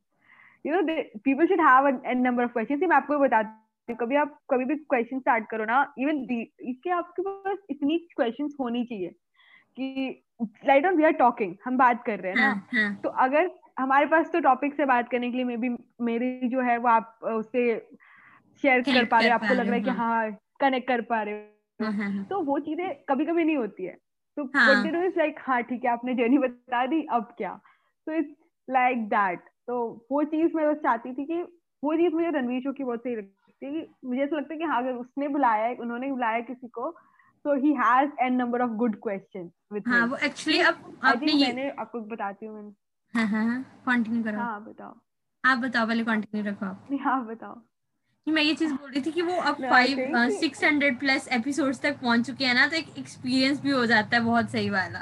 you know people should have an number of question मैं आपको बताती हूँ कभी आप कभी भी क्वेश्चन स्टार्ट करो ना इवन इसके आपके पास इतनी क्वेश्चन होनी चाहिए कि light on we are talking हम बात कर रहे हैं ना। हाँ, हाँ. तो अगर हमारे पास तो टॉपिक से बात करने के लिए मे बी मेरी जो है वो आप उससे शेयर कर पा रहे हो। आपको लग रहा है कि हाँ कनेक्ट कर पा रहे हो। हाँ, हाँ, हाँ। तो वो चीज़ें कभी कभी नहीं होती है। तो इज़ लाइक हाँ ठीक है आपने जर्नी बता दी अब क्या? तो इट्स लाइक दैट तो वो चीज़ मैं बस चाहती थी कि वो चीज़ मुझे रणवीर शो की बहुत सही लगती है मुझे ऐसा लगता है कि हाँ अगर उसने बुलाया है उन्होंने बुलाया किसी को so he has an number of good question with हाँ,
वो actually अब आपने
ये मैंने आपको बताती हूँ मैंने
हाँ हाँ कंटिन्यू करो।
हाँ बताओ।
आप बताओ पहले कंटिन्यू रखो आप।
हाँ बताओ।
मैं ये चीज़ बोल रही थी कि वो अब five six hundred plus episodes तक पहुँच चुके हैं ना तो एक एक्सपीरियंस भी हो जाता है बहुत सही वाला।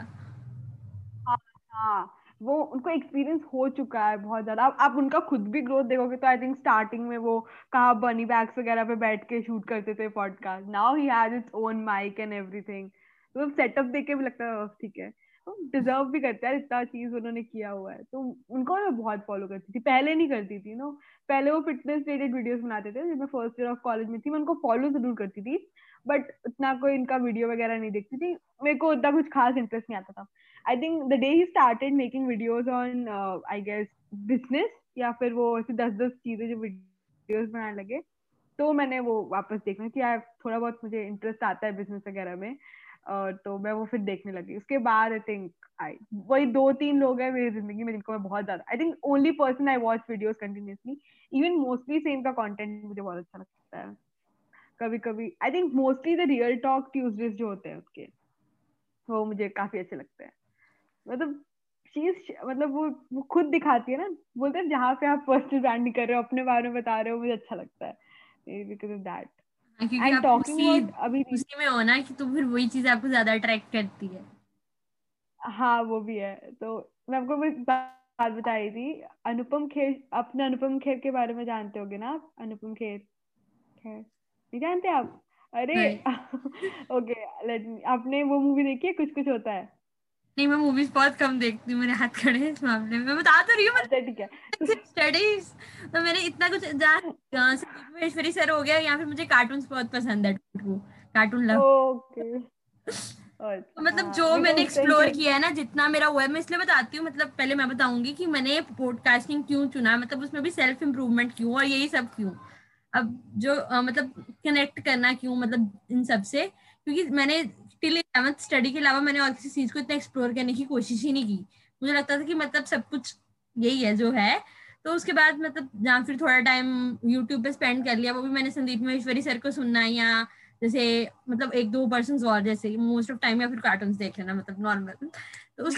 हाँ, हाँ वो उनको एक्सपीरियंस हो चुका है बहुत ज़्यादा। आप, आप उनका खुद भी ग्रोथ देखोगे तो आई थिंक स्टार्टिंग में वो कहा बनी बैग्स वगैरह पे बैठ के शूट करते थे podcast now he has its own mic and everything तो सेटअप देख के भी लगता है ठीक है। डिजर्व भी करता है इतना चीज़ उन्होंने किया हुआ है। तो उनको मैं बहुत फॉलो करती थी। पहले नहीं करती थी नो पहले वो फिटनेस रिलेटेड वीडियोस बनाते थे, जब मैं फ़र्स्ट ईयर ऑफ़ कॉलेज में थी, मैं उनको फॉलो ज़रूर करती थी बट उतना कोई इनका वीडियो वगैरह नहीं देखती थी। मेरे को उतना कुछ खास इंटरेस्ट नहीं आता था। I think the day he started making videos on I guess business या फिर वो ऐसे दस दस चीज़ें जो वीडियोज़ बनाने लगे तो मैंने वो वापस देखना कि यार, थोड़ा बहुत मुझे इंटरेस्ट आता है बिज़नेस वगैरह में। तो मैं वो फिर देखने लगी। उसके बाद आई थिंक आई वही दो तीन लोग हैं मेरी ज़िंदगी में जिनको मैं बहुत ज़्यादा I think only person I watch videos continuously even mostly same का कंटेंट मुझे बहुत अच्छा लगता है। कभी कभी I think mostly the real talk Tuesdays जो होते हैं उसके, वो मुझे काफ़ी अच्छे लगते हैं। मतलब चीज़ मतलब वो वो खुद दिखाती है ना, बोलते हैं जहाँ पे आप पर्सनल ब्रांडिंग कर रहे हो, अपने बारे में बता रहे हो, मुझे अच्छा लगता है। बिकॉज़ ऑफ़ दैट
आप उसी, अभी उसी में हो ना कि तो फिर वही चीज़ आपको ज़्यादा अट्रैक्ट करती है।
हाँ वो भी है। तो मैं आपको बात बताई थी अनुपम खेर अपने अनुपम खेर के बारे में जानते होगे ना आप? अनुपम खेर खेर। नहीं जानते आप? अरे ओके लेट आपने वो मूवी देखी है? कुछ कुछ होता है।
नहीं मैं मूवीज़ बहुत कम देखती हूँ मेरे हाथ खड़े हैं इस मामले में। मैं बता तो रही हूँ अच्छा ठीक है। स्टडीज़ तो मैंने इतना कुछ जान सर हो गया यहाँ पे मुझे कार्टून बहुत पसंद है कार्टून लव तो मतलब जो मैंने एक्सप्लोर किया है ना जितना मेरा हुआ है मैं इसलिए बताती हूँ मतलब पहले मैं बताऊँगी कि मैंने पॉडकास्टिंग क्यों चुना मतलब उसमें भी सेल्फ इम्प्रूवमेंट क्यों और यही सब क्यों। अब जो आ, मतलब कनेक्ट करना क्यों मतलब इन सबसे क्योंकि मैंने टिल इलेवंथ स्टडी के अलावा मैंने और किसी चीज़ को इतना एक्सप्लोर करने की कोशिश ही नहीं की। मुझे लगता था कि मतलब सब कुछ यही है जो है। तो उसके बाद मतलब जहाँ फिर थोड़ा टाइम यूट्यूब पे स्पेंड कर लिया, वो भी मैंने संदीप महेश्वरी सर को सुनना या जैसे मतलब एक दो पर्सन और जैसे मोस्ट ऑफ़ टाइम या फिर कार्टून देख लेना मतलब नॉर्मल तो उस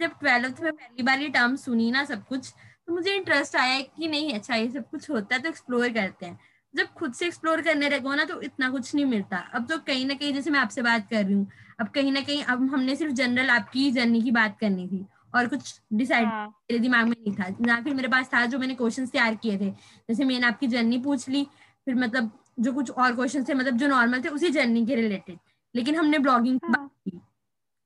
जब ट्वेल्थ में पहली बार ये टर्म सुनी ना सब कुछ तो मुझे इंटरेस्ट आया कि नहीं अच्छा ये सब कुछ होता है तो एक्सप्लोर करते हैं। जब खुद से एक्सप्लोर करने लगो ना तो इतना कुछ नहीं मिलता। अब तो कहीं ना कहीं जैसे मैं आपसे बात कर रही हूँ अब कहीं ना कहीं अब हमने सिर्फ़ जनरल आपकी जर्नी की बात करनी थी और कुछ डिसाइड हाँ. मेरे दिमाग में नहीं था। ना फिर मेरे पास था जो मैंने क्वेश्चन तैयार किए थे। जैसे मैंने आपकी जर्नी पूछ ली फिर मतलब जो कुछ और क्वेश्चन थे मतलब जो नॉर्मल थे उसी जर्नी के रिलेटेड लेकिन हमने ब्लॉगिंग की बात की।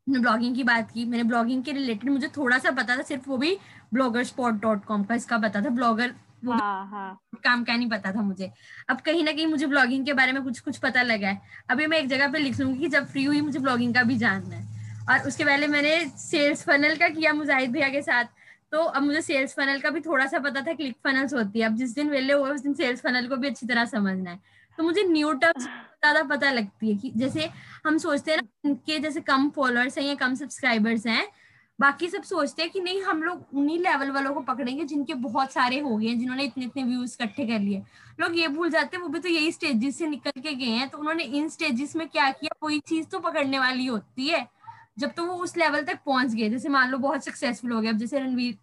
हमने ब्लॉगिंग की बात की। मैंने ब्लॉगिंग के रिलेटेड मुझे थोड़ा सा पता था सिर्फ़ वो भी ब्लॉगर स्पॉट डॉट कॉम का इसका पता था। ब्लॉगर हाँ, हाँ. काम का नहीं पता था मुझे। अब कहीं ना कहीं मुझे ब्लॉगिंग के बारे में कुछ कुछ पता लगा है। अभी मैं एक जगह पे लिख लूँगी कि जब फ्री हुई मुझे ब्लॉगिंग का भी जानना है। और उसके पहले मैंने सेल्स फनल का किया मुजाहिद भैया के साथ। तो अब मुझे सेल्स फनल का भी थोड़ा सा पता था क्लिक फनल्स होती है। अब जिस दिन वेले हुए उस दिन सेल्स फनल को भी अच्छी तरह समझना है। तो मुझे न्यू टर्म्स ज़्यादा पता लगती है कि जैसे हम सोचते हैं ना उनके जैसे कम फॉलोअर्स हैं या कम सब्सक्राइबर्स हैं बाकी सब सोचते हैं कि नहीं हम लोग उन्हीं लेवल वालों को पकड़ेंगे जिनके बहुत सारे हो गए हैं जिन्होंने इतने इतने व्यूज़ इकट्ठे कर लिए। लोग ये भूल जाते हैं वो भी तो यही स्टेजेस से निकल के गए हैं तो उन्होंने इन स्टेजेस में क्या किया? कोई चीज़ तो पकड़ने वाली होती है। जब तो वो उस लेवल तक पहुँच गए जैसे मान लो बहुत सक्सेसफुल हो गए अब जैसे रणवीर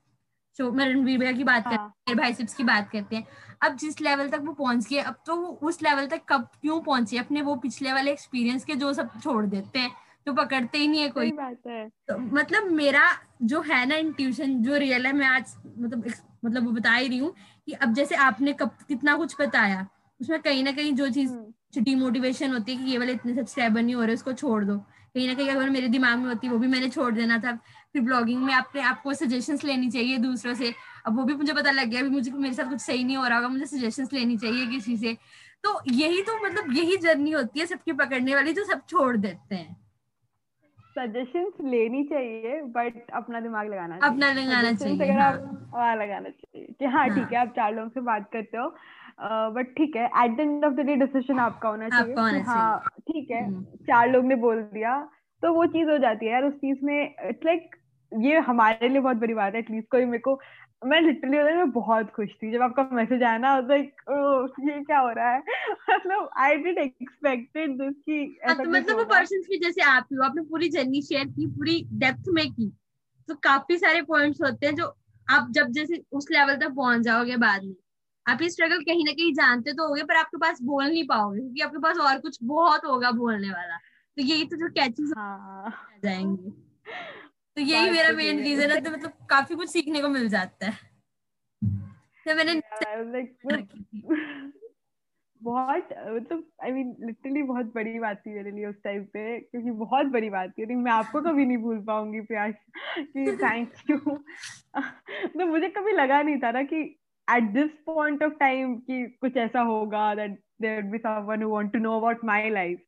शो में रणवीर भैया की बात हाँ. करते हैं भाई सिप्स की बात करते हैं अब जिस लेवल तक वो पहुँच गए अब तो वो उस लेवल तक कब क्यों पहुँचे? अपने वो पिछले वाले एक्सपीरियंस के जो सब छोड़ देते हैं। जो पकड़ते ही नहीं है कोई। बात है। तो मतलब मेरा जो है ना इंट्यूशन जो रियल है मैं आज मतलब मतलब वो बता ही रही हूँ कि अब जैसे आपने कब कितना कुछ बताया उसमें कहीं ना कहीं जो चीज़ डिमोटिवेशन हम्म। होती है कि ये वाले इतने सब्सक्राइबर नहीं हो रहे उसको छोड़ दो। कहीं ना कहीं अगर मेरे दिमाग में होती वो भी मैंने छोड़ देना था। फिर ब्लॉगिंग में आपने आपको सजेशन लेनी चाहिए दूसरों से। अब वो भी मुझे पता लग गया अभी मुझे मेरे साथ कुछ सही नहीं हो रहा होगा मुझे सजेशन लेनी चाहिए किसी से। तो यही तो मतलब यही जर्नी होती है सबकी पकड़ने वाली जो सब छोड़ देते हैं।
सजेशंस लेनी चाहिए बट अपना दिमाग लगाना
अपना लगाना चाहिए अगर
आप हाँ। लगाना चाहिए। कि हाँ, हाँ। ठीक है आप चार लोगों से बात करते हो बट ठीक है at the end of the day decision आपका होना चाहिए हाँ ठीक है हम्म। चार लोग ने बोल दिया तो वो चीज़ हो जाती है। यार उस चीज़ में इट्स लाइक ये हमारे लिए बहुत बड़ी बात है एटलीस्ट कोई मेरे को मैं लिटरली मैं बहुत खुश थी। जब आपका मैसेज आया ना लाइक ये क्या हो रहा है? मतलब आई डिड एक्सपेक्टेड दिस
कि तो मतलब वो पर्संस भी जैसे आप ही हो आपने पूरी जर्नी शेयर की पूरी डेप्थ में की। तो काफ़ी सारे पॉइंट्स होते हैं जो आप जब जैसे उस लेवल तक पहुँच जाओगे बाद में। आप ये स्ट्रगल कहीं ना कहीं जानते तो होगे पर आपके पास बोल नहीं पाओगे क्योंकि आपके पास और कुछ बहुत होगा बोलने वाला। तो यही तो जो कैचेस हाँ। जाएँगे। तो यही मेरा मेन रीजन है तो मतलब काफ़ी कुछ सीखने को मिल जाता है। तो मैंने
बहुत मतलब आई मीन लिटरली बहुत बड़ी बात थी मेरे लिए उस टाइम पे क्योंकि बहुत बड़ी बात थी। मैं आपको कभी नहीं भूल पाऊँगी प्यास कि थैंक यू तो मुझे कभी लगा नहीं था ना कि at this point of time कि कुछ ऐसा होगा that there be someone who want to know about my life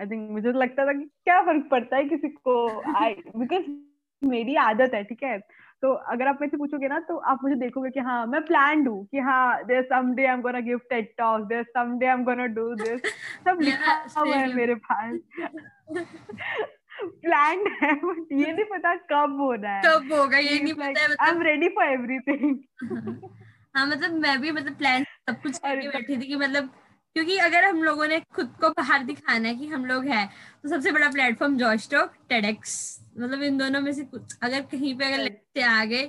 I think मुझे तो लगता था कि क्या फ़र्क पड़ता है किसी को? आई बिकॉज़ मेरी आदत है ठीक है? तो अगर आप मेरे से पूछोगे ना तो आप मुझे देखोगे कि हाँ मैं प्लान हूँ कि हाँ there some day I am gonna give TED talk there some day I am gonna do this सब लिखा हुआ है मेरे पास। प्लान है बट ये नहीं पता कब होना है।
कब होगा ये नहीं पता
I am ready for everything
हाँ मतलब मैं भी मतलब प्लान सब कुछ करके बैठी थी कि मतलब क्योंकि अगर हम लोगों ने खुद को बाहर दिखाना है कि हम लोग हैं तो सबसे बड़ा प्लेटफॉर्म जॉस्टॉक टेडेक्स मतलब इन दोनों में से कुछ अगर कहीं पे अगर लेते आ गए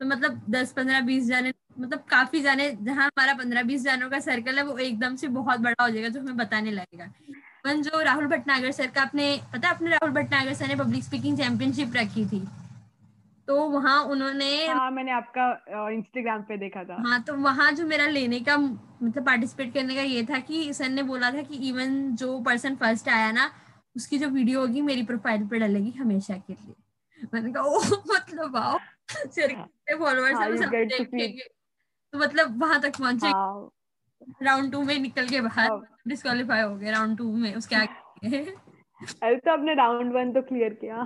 तो मतलब दस पंद्रह बीस जाने मतलब काफ़ी जाने जहाँ हमारा पंद्रह बीस जानों का सर्कल है वो एकदम से बहुत बड़ा हो जाएगा जो हमें बताने लगेगा। वन जो राहुल भटनागर सर का अपने पता अपने राहुल भटनागर सर ने पब्लिक स्पीकिंग चैंपियनशिप रखी थी? तो वहाँ उन्होंने
हाँ मैंने आपका इंस्टाग्राम पे देखा था।
हाँ तो वहाँ जो मेरा लेने का मतलब पार्टिसिपेट करने का ये था कि सर ने बोला था कि इवन जो पर्सन फ़र्स्ट आया ना उसकी जो वीडियो होगी मेरी प्रोफ़ाइल पे डलेगी हमेशा के लिए। मैंने कहा ओ मतलब आओ सर कितने फॉलोअर्स हैं तो मतलब वहाँ तक पहुँचे। राउंड। टू में निकल के बाहर डिस्कालीफाई हाँ। हो गए राउंड टू में उसके आगे।
अरे तो आपने राउंड वन तो क्लियर किया।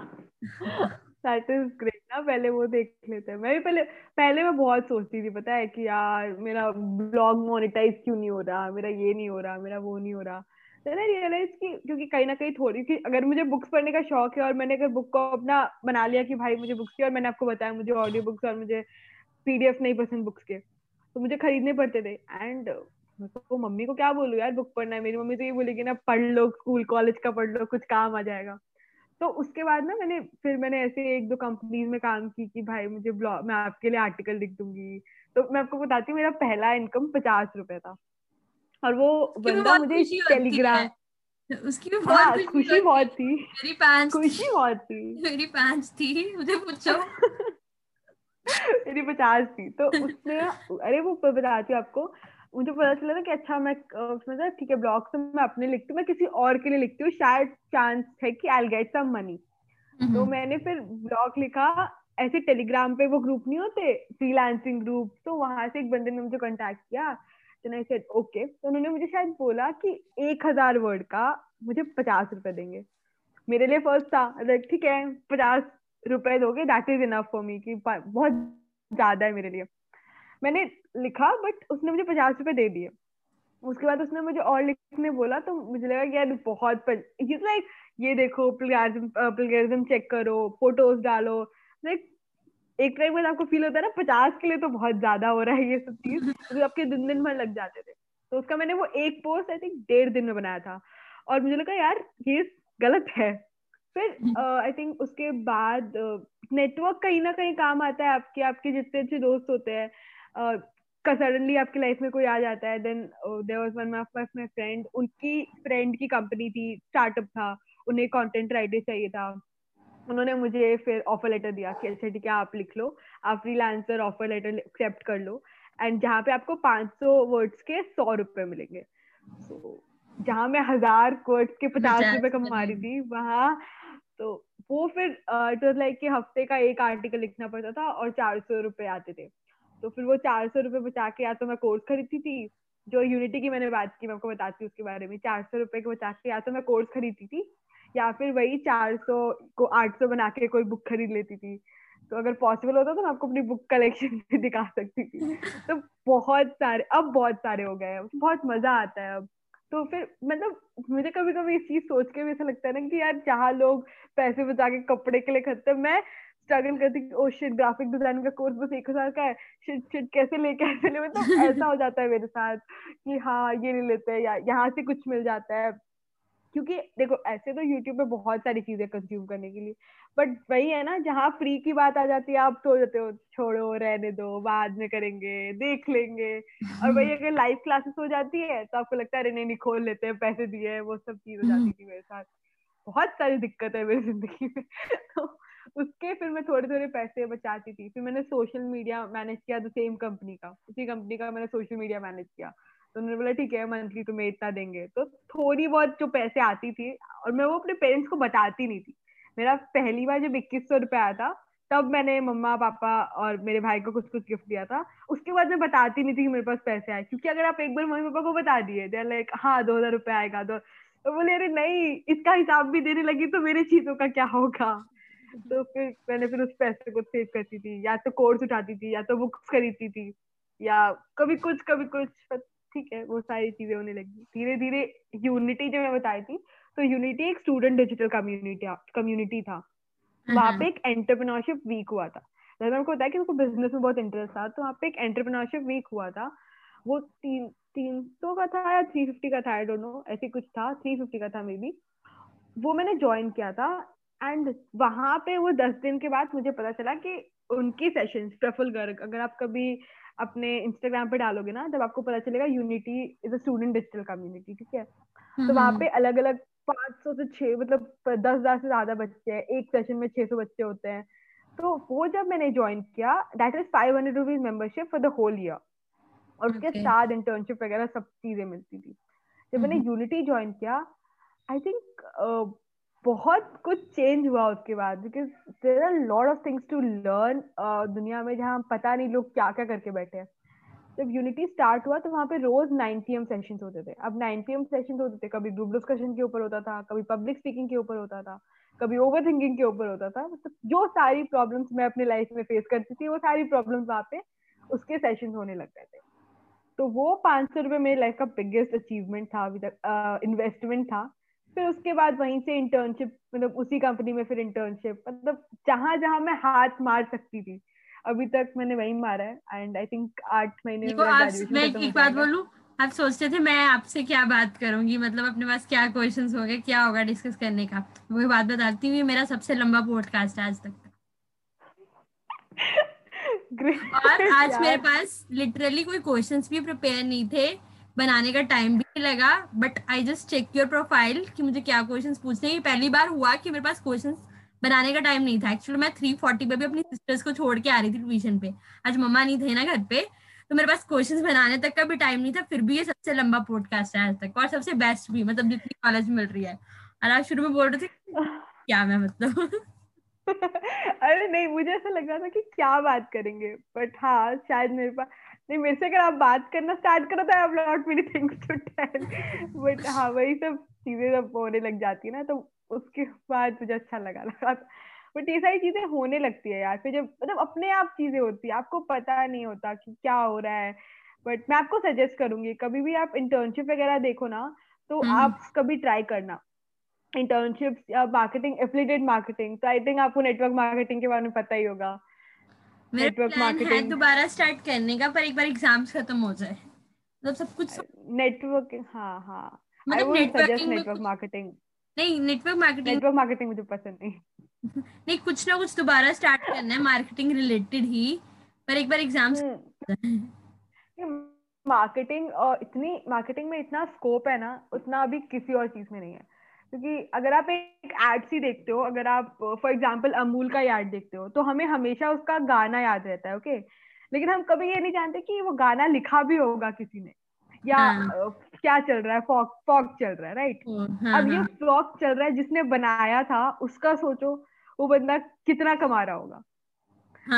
दैट इज़ ग्रेट ना पहले वो देख लेते हैं। मैं भी पहले पहले मैं बहुत सोचती थी, पता है कि यार मेरा ब्लॉग मोनेटाइज क्यों नहीं हो रहा? मेरा ये नहीं हो रहा, मेरा वो नहीं हो रहा। रियलाइज़ कि, क्योंकि कहीं ना कहीं थोड़ी कि अगर मुझे बुक्स पढ़ने का शौक है और मैंने अगर बुक को अपना बना लिया कि भाई मुझे बुक्स की, और मैंने आपको बताया मुझे ऑडियो बुक्स और मुझे पीडीएफ नहीं पसंद बुक्स के तो मुझे खरीदने पड़ते थे। एंड तो मम्मी को क्या बोलूँ यार बुक पढ़ना है? मेरी मम्मी तो ये बोलेगी ना, पढ़ लो स्कूल कॉलेज का पढ़ लो, कुछ काम आ जाएगा। तो उसके बाद ना मैंने फिर मैंने ऐसे एक दो कंपनीज़ में काम की कि भाई मुझे ब्लॉग मैं आपके लिए आर्टिकल लिख दूँगी। तो मैं आपको बताती हूँ मेरा पहला इनकम पचास रुपए था। और वो बंदा मुझे टेलीग्राम
उसकी भी बहुत हाँ,
खुशी बहुत थी।
मेरी पैंट्स
खुशी बहुत थी।
मेरी पैंट्स थी मुझे पूछो।
मेरी पचास थी। तो उसने अरे वो बताती हूँ आपको मुझे पता चला ना कि अच्छा मैं उसमें था ठीक है ब्लॉग तो मैं अपने लिखती हूँ मैं किसी और के लिए लिखती हूँ शायद चांस है कि आई गेट सम मनी तो मैंने फिर ब्लॉग लिखा ऐसे टेलीग्राम पे वो ग्रुप नहीं होते फ्रीलांसिंग ग्रुप तो वहाँ से एक बंदे ने मुझे कांटेक्ट किया तो आई सेड ओके तो उन्होंने मुझे शायद बोला कि एक हज़ार वर्ड का मुझे पचास रुपए देंगे। मेरे लिए फ़र्स्ट था। ठीक है पचास रुपए दोगे that is enough for me कि बहुत ज़्यादा है मेरे लिए। मैंने लिखा बट उसने मुझे पचास रुपए दे दिए। उसके बाद उसने मुझे और लिखने बोला तो मुझे लगा कि यार बहुत लाइक ये देखो प्लेगरिज्म चेक करो फ़ोटोज़ डालो। लाइक एक टाइम में आपको फील होता है ना पचास के लिए तो बहुत ज़्यादा हो रहा है ये सब चीज़ तो आपके दिन दिन भर लग जाते थे। तो उसका मैंने वो एक पोस्ट आई थिंक डेढ़ दिन में बनाया था। और मुझे लगा यार ये गलत है। फिर आई uh, थिंक उसके बाद नेटवर्क uh, कहीं ना कहीं काम आता है आपके आपके जितने अच्छे दोस्त होते हैं। का सडनली आपकी लाइफ में कोई आ जाता है then there was one of my friend उनकी फ्रेंड की कंपनी थी स्टार्टअप था उन्हें कंटेंट राइटर चाहिए था। उन्होंने मुझे फिर ऑफ़र लेटर दिया कि अच्छा ठीक है आप लिख लो आप फ्रीलांसर ऑफ़र लेटर एक्सेप्ट कर लो एंड जहाँ पे आपको 500 वर्ड्स के सौ रुपए मिलेंगे। So, जहाँ मैं हज़ार वर्ड्स के पचास रुपए कमा रही थी वहाँ तो वो फिर इट वाज लाइक कि हफ़्ते का एक आर्टिकल लिखना पड़ता था और चार सौ रुपए आते थे। तो फिर वो चार सौ रुपए बचा के या तो मैं कोर्स खरीदती थी, जो यूनिटी की मैंने बात की, मैं आपको बताती हूँ उसके बारे में। चार सौ रुपए के बचा के या तो मैं कोर्स खरीदती थी, या फिर वही चार सौ को आठ सौ बना के कोई बुक खरीद लेती थी। तो अगर पॉसिबल होता तो मैं आपको अपनी बुक कलेक्शन भी दिखा सकती थी। तो बहुत सारे, अब बहुत सारे हो गए बहुत मज़ा आता है अब। तो फिर मतलब मुझे कभी कभी इस चीज़ सोच के भी ऐसा लगता है ना कि यार जहाँ लोग पैसे बचा के कपड़े के लिए खरीदते मैं स्ट्रगल करती कि ओ शिट ग्राफिक डिज़ाइनिंग का कोर्स बस एक हज़ार का है। शिट शिट कैसे ले कैसे ले? मतलब ऐसा हो जाता है मेरे साथ कि हाँ ये ले लेते हैं या यहाँ से कुछ मिल जाता है। क्योंकि देखो ऐसे तो यूट्यूब पे बहुत सारी चीज़ें कंज्यूम करने के लिए। बट वही है ना जहाँ फ्री की बात आ जाती है आप तो जाते हो छोड़ो रहने दो बाद में करेंगे देख लेंगे। और वही अगर लाइव क्लासेस हो जाती है तो आपको लगता है नहीं नहीं खोल लेते हैं पैसे दिए वो सब चीज़ हो जाती थी मेरे साथ। बहुत सारी दिक्कत है मेरी ज़िंदगी में। तो उसके फिर मैं थोड़े थोड़े पैसे बचाती थी। फिर मैंने सोशल मीडिया मैनेज किया द सेम कंपनी का। उसी कंपनी का मैंने सोशल मीडिया मैनेज किया। तो उन्होंने बोला, ठीक है मंथली तुम्हें इतना देंगे। तो थोड़ी बहुत जो पैसे आती थी और मैं वो अपने पेरेंट्स को बताती नहीं थी। मेरा पहली बार जब इक्कीस सौ रुपये आया था, तब मैंने मम्मा, पापा और मेरे भाई को कुछ कुछ गिफ्ट दिया था। उसके बाद मैं बताती नहीं थी कि मेरे पास पैसे आए। क्योंकि अगर आप एक बार मम्मी, पापा को बता दिए दे लाइक हाँ दो हज़ार रुपये आएगा तो बोले, अरे नहीं, इसका हिसाब भी देने लगी तो मेरे चीज़ों का क्या होगा? तो फिर मैंने फिर उस पैसे को सेव करती थी या तो कोर्स उठाती थी या तो बुक्स खरीदती थी या कभी कुछ कभी कुछ ठीक है वो सारी चीज़ें होने लगी। धीरे धीरे यूनिटी जो मैं बताई थी तो यूनिटी एक स्टूडेंट डिजिटल कम्युनिटी कम्युनिटी था। वहाँ पे एक एंटरप्रेन्योरशिप वीक हुआ था। जैसे मेरे को बताया कि उनको बिज़नेस में बहुत इंटरेस्ट था तो वहाँ पे एक एंटरप्रेन्योरशिप वीक हुआ था। वो तीन तीन सौ का था या थ्री फिफ्टी का था आई डोंट नो ऐसे कुछ था थ्री फिफ्टी का था मे बी वो मैंने ज्वाइन किया था एंड वहाँ पे वो दस दिन के बाद मुझे पता चला कि उनकी सेशंस प्रफुल गर्ग अगर आप कभी अपने इंस्टाग्राम पे डालोगे ना तब आपको पता चलेगा Unity is a student digital community ठीक है? तो वहाँ हम्म। पे अलग अलग पाँच सौ से छह मतलब दस हज़ार से ज़्यादा बच्चे हैं एक सेशन में छह सौ बच्चे होते हैं। तो वो जब मैंने ज्वाइन किया that is five hundred rupees membership for the whole year और उसके साथ इंटर्नशिप वगैरह सब चीज़ें मिलती थी। जब मैंने यूनिटी हम्म। ज्वाइन किया आई थिंक बहुत कुछ चेंज हुआ उसके बाद because there are lot of things to learn दुनिया में जहाँ पता नहीं लोग क्या क्या करके बैठे हैं। जब यूनिटी स्टार्ट हुआ तो वहाँ पे रोज नाइन पी एम सेशन होते थे। अब नाइन पी एम सेशन होते थे, कभी ग्रुप डिस्कशन के ऊपर होता था, कभी पब्लिक स्पीकिंग के ऊपर होता था, कभी ओवर थिंकिंग के ऊपर होता था। मतलब जो सारी प्रॉब्लम्स मैं अपनी लाइफ में फेस करती थी, वो सारी प्रॉब्लम्स वहाँ पे उसके सेशन होने लग गए थे। तो वो पाँच सौ रुपये मेरी लाइफ का बिगेस्ट अचीवमेंट था, अभी तक इन्वेस्टमेंट था। फिर उसके बाद वहीं से इंटर्नशिप मतलब उसी कंपनी में फिर इंटर्नशिप मतलब जहाँ जहाँ मैं हाथ मार सकती थी। अभी तक मैंने वही मारा है एंड आई थिंक आठ महीने
आप मैं एक बात बोलूँ आप सोचते थे मैं आपसे क्या बात करूँगी मतलब अपने पास क्या क्वेश्चंस हो गए क्या होगा डिस्कस करने का? वही बात बताती हूँ मेरा सबसे लंबा पॉडकास्ट है आज तक और आज मेरे पास लिटरली कोई क्वेश्चंस भी प्रिपेयर नहीं थे बनाने का टाइम भी लगा but I just check your profile कि मुझे क्या क्वेश्चंस पूछने ये पहली बार हुआ कि मेरे पास क्वेश्चंस बनाने का टाइम नहीं था। एक्चुअली मैं थ्री फोर्टी पे भी अपनी सिस्टर्स को छोड़ के आ रही थी ट्यूशन पे। आज मम्मा नहीं थे ना घर पे तो मेरे पास क्वेश्चंस बनाने तक का भी टाइम नहीं था। फिर भी ये सबसे लंबा पॉडकास्ट है आज तक, और सबसे बेस्ट भी मतलब जितनी कॉलेज मिल रही है। और आप शुरू में बोल रहे थे क्या मैं मतलब?
अरे नहीं, मुझे ऐसा लग रहा था कि क्या बात करेंगे बट हाँ शायद मेरे पास नहीं मेरे से अगर आप बात करना स्टार्ट करो तो I have lot many things to tell but हाँ वही सब चीज़ें जब होने लग जाती है ना तो उसके बाद मुझे अच्छा लगा लगा बट ये सारी चीज़ें होने लगती है यार। फिर जब मतलब अपने आप चीज़ें होती है। आपको पता नहीं होता कि क्या हो रहा है। बट मैं आपको सजेस्ट करूँगी कभी भी आप इंटर्नशिप वगैरह देखो ना तो हम्म। आप कभी ट्राई करना। इंटर्नशिप या मार्केटिंग एफिलिएटेड मार्केटिंग तो आई थिंक आपको नेटवर्क मार्केटिंग के बारे में पता ही होगा।
नेटवर्क मार्केटिंग दोबारा स्टार्ट करने का पर एक बार एग्ज़ाम्स खत्म हो जाए। मतलब सब कुछ
नेटवर्क हाँ हाँ। मतलब नेटवर्क मार्केटिंग
नहीं नेटवर्क मार्केटिंग
नेटवर्क मार्केटिंग मुझे पसंद नहीं।
नहीं कुछ ना कुछ दोबारा स्टार्ट करना है मार्केटिंग रिलेटेड ही पर एक बार एग्ज़ाम्स
मार्केटिंग और इतनी मार्केटिंग में इतना स्कोप है ना उतना अभी किसी और चीज़ में नहीं है। क्योंकि अगर आप एक एड सी देखते हो अगर आप फॉर एग्ज़ाम्पल अमूल का एड देखते हो तो हमें हमेशा उसका गाना याद रहता है ओके लेकिन हम कभी ये नहीं जानते कि वो गाना लिखा भी होगा किसी ने या हाँ. क्या चल रहा है फॉक फॉक चल रहा है राइट हाँ, अब ये हाँ। चल रहा है जिसने बनाया था उसका सोचो वो बंदा कितना कमा रहा होगा।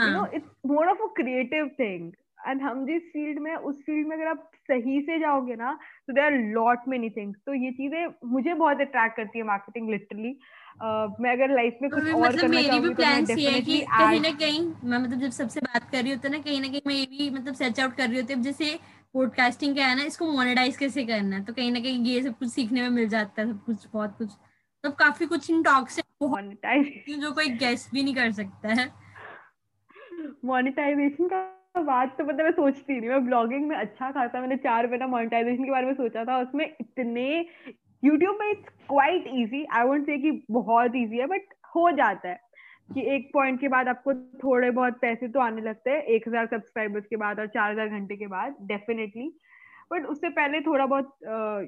You know it's more of a creative thing and हम जिस फ़ील्ड में उस फ़ील्ड में अगर आप सही से जाओगे ना तो देर लॉट मेनी थिंग्स तो ये चीज़ें मुझे बहुत अट्रैक्ट करती है मार्केटिंग लिटरली uh, मैं अगर लाइफ में कुछ तो और मतलब करना मेरी भी प्लान्स
तो ये है कि कहीं ना कहीं मैं मतलब जब सबसे बात कर रही होती ना कहीं ना कहीं मैं ये भी मतलब सर्च आउट कर रही होती जैसे पॉडकास्टिंग क्या है ना इसको मोनेटाइज कैसे करना है? तो कहीं ना कहीं ये सब कुछ सीखने में मिल जाता है सब कुछ बहुत कुछ। तो काफ़ी कुछ इन टॉक से जो कोई गेस भी नहीं कर सकता है।
मोनेटाइजेशन का बात तो मतलब मैं सोचती नहीं, मैं ब्लॉगिंग में अच्छा खासा मैंने चार महीना मोनेटाइजेशन के बारे में सोचा था, उसमें इतने यूट्यूब में it's quite easy I won't say कि बहुत इजी है बट हो जाता है कि एक पॉइंट के बाद आपको थोड़े बहुत पैसे तो आने लगते हैं, एक हज़ार सब्सक्राइबर्स के बाद और चार हज़ार घंटे के बाद डेफिनेटली बट उससे पहले थोड़ा बहुत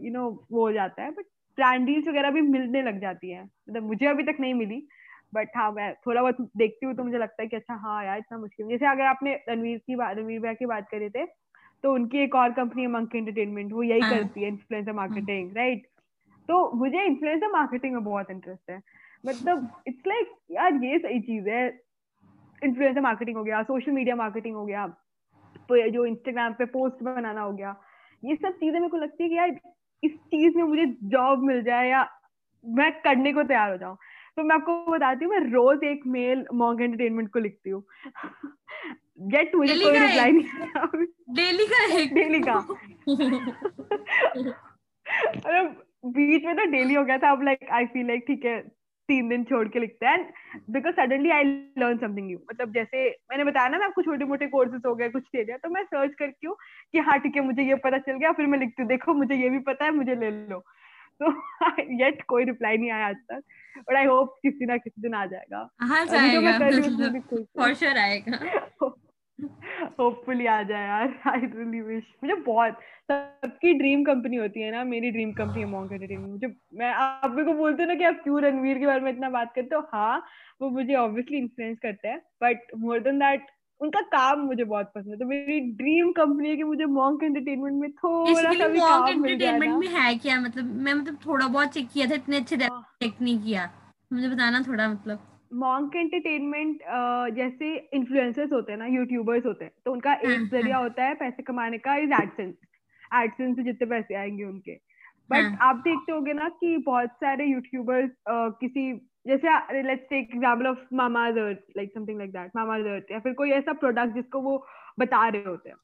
यू नो वो हो जाता है बट ब्रांड डील्स वगैरह भी मिलने लग जाती है मतलब मुझे अभी तक नहीं मिली बट हाँ मैं थोड़ा बहुत देखती हूँ तो मुझे लगता है कि अच्छा हाँ यार इतना मुश्किल जैसे अगर आपने रणवीर की बात रणवीर भैया की बात करी थे तो उनकी एक और कंपनी है मंकी एंटरटेनमेंट वो यही हाँ. करती है इन्फ्लुएंसर मार्केटिंग राइट तो मुझे इन्फ्लुएंसर मार्केटिंग में बहुत इंटरेस्ट है। मतलब इट्स लाइक यार ये सही चीज़ है। इन्फ्लुएंसर मार्केटिंग हो गया सोशल मीडिया मार्केटिंग हो गया जो इंस्टाग्राम पे पोस्ट बनाना हो गया ये सब चीज़ें मेरे को लगती है कि यार इस चीज़ में मुझे जॉब मिल जाए या मैं करने को तैयार हो जाऊँ। तो मैं आपको बताती हूँ मैं रोज एक मेल मॉन्ग एंटरटेनमेंट को लिखती हूँ। गेट मुझे कोई रिप्लाई नहीं
डेली का है
डेली का। अरे बीच में तो डेली हो गया था अब लाइक आई फील लाइक ठीक है तीन दिन छोड़ के लिखते हैं। Because suddenly I learn something new मतलब जैसे मैंने बताया ना मैं आपको छोटे मोटे कोर्सेज हो गए कुछ दे दिया तो मैं सर्च करती हूँ कि हाँ ठीक है मुझे ये पता चल गया फिर मैं लिखती हूँ देखो मुझे ये भी पता है मुझे ले लो। तो येट कोई रिप्लाई नहीं आया आज तक। बट आई होप किसी ना किसी दिन आ जाएगा।
हाँ जाएगा। फॉर श्योर आएगा।
होपफुली आ जाए यार। आई रियली विश मुझे बहुत सबकी ड्रीम कंपनी होती है ना मेरी ड्रीम कंपनी है मॉन्क एंटरटेनमेंट मुझे मैं आप मेरे को बोलते हो ना कि आप क्यों रणवीर के बारे में इतना बात करते हो? हाँ वो मुझे ऑब्वियसली इन्फ्लुएंस करते हैं। बट मोर देन दैट उनका काम मुझे बहुत पसंद है। तो मेरी ड्रीम कंपनी है कि मुझे मॉन्क एंटरटेनमेंट में थोड़ा सा भी काम मिल जाए एंटरटेनमेंट
में है क्या? मतलब मैं मतलब थोड़ा बहुत चेक किया था इतने अच्छे चेक हाँ। नहीं किया। मुझे बताना थोड़ा मतलब।
मॉन्क एंटरटेनमेंट जैसे इन्फ्लुएंसर्स होते हैं ना यूट्यूबर्स होते हैं तो उनका एक हाँ, ज़रिया हाँ। होता है पैसे कमाने का इज़ एडसेंस एडसेंस से जितने पैसे आएँगे उनके। बट. आप देखते होगे ना कि बहुत सारे यूट्यूबर्स uh, किसी जैसे let's take example of Mamaearth like something like that Mamaearth या फिर कोई ऐसा प्रोडक्ट जिसको वो बता रहे होते हैं।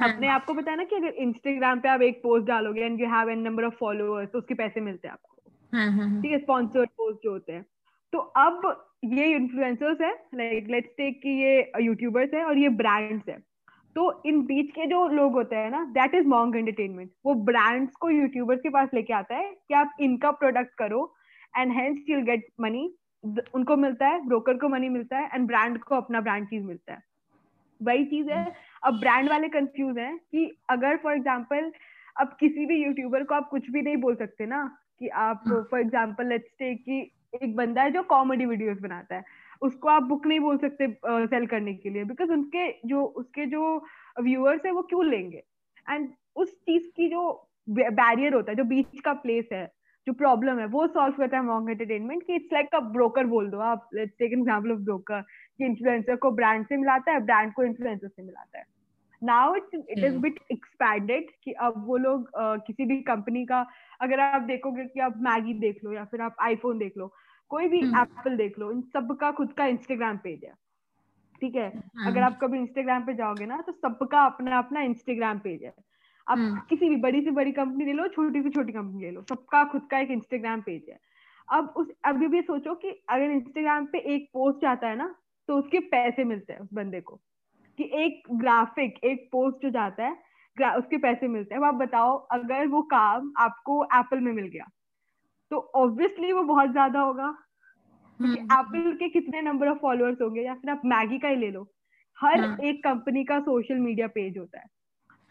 हाँ. अपने आपको पता है ना कि अगर इंस्टाग्राम पे आप एक पोस्ट डालोगे and you have an number of followers तो उसके पैसे मिलते हैं आपको। हाँ, हाँ, ठीक है स्पॉन्सर्ड पोस्ट जो होते हैं। तो अब ये इन्फ्लुएंसर्स है लाइक लेट्स टेक कि ये यूट्यूबर्स है और ये ब्रांड्स है। तो इन बीच के जो लोग होते हैं ना दैट इज़ मॉन्ग एंटरटेनमेंट वो ब्रांड्स को यूट्यूबर्स के पास लेके आता है कि आप इनका प्रोडक्ट करो and hence you'll get money उनको मिलता है ब्रोकर को मनी मिलता है एंड ब्रांड को अपना ब्रांड चीज़ मिलता है। वही चीज़ है। अब ब्रांड वाले कंफ्यूज हैं कि अगर फॉर एग्ज़ाम्पल अब किसी भी यूट्यूबर को आप कुछ भी नहीं बोल सकते ना कि आप फॉर एग्ज़ाम्पल लेट्स टेक कि एक बंदा है जो कॉमेडी वीडियोस बनाता है उसको आप बुक नहीं बोल सकते सेल uh, करने के लिए बिकॉज़ उनके जो उसके जो व्यूअर्स है वो क्यों लेंगे? एंड उस चीज़ की जो बैरियर होता है जो बीच का प्लेस है जो प्रॉब्लम है वो सॉल्व करता है मॉन्ग एंटरटेनमेंट कि इट्स लाइक अ ब्रोकर बोल दो आप। Let's take example of broker कि इन्फ्लुएंसर को ब्रांड से मिलाता है ब्रांड को इन्फ्लुएंसर से मिलाता है। Now it's it is bit expanded कि अब वो लोग uh, किसी भी कंपनी का अगर आप देखोगे कि आप मैगी देख लो या फिर आप आईफोन देख लो कोई भी एप्पल हम्म। देख लो इन सबका खुद का इंस्टाग्राम पेज है। ठीक है? हाँ। अगर आप कभी इंस्टाग्राम पे जाओगे ना तो सबका अपना अपना इंस्टाग्राम पेज है। आप हम्म। किसी भी बड़ी से बड़ी कंपनी ले लो छोटी से छोटी कंपनी ले लो। सबका खुद का एक इंस्टाग्राम पेज है। अब उस अभी भी सोचो कि अगर इंस्टाग्राम पे एक पोस्ट आता है ना तो उसके पैसे मिलते हैं उस बंदे को। कि एक ग्राफिक एक पोस्ट जो जाता है उसके पैसे मिलते हैं। अब आप बताओ अगर वो काम आपको एप्पल में मिल गया तो ऑब्वियसली वो बहुत ज़्यादा होगा। Apple hmm. के कितने नंबर ऑफ़ फॉलोअर्स होंगे या फिर आप मैगी का ही ले लो। हर हाँ. एक कंपनी का सोशल मीडिया पेज होता है।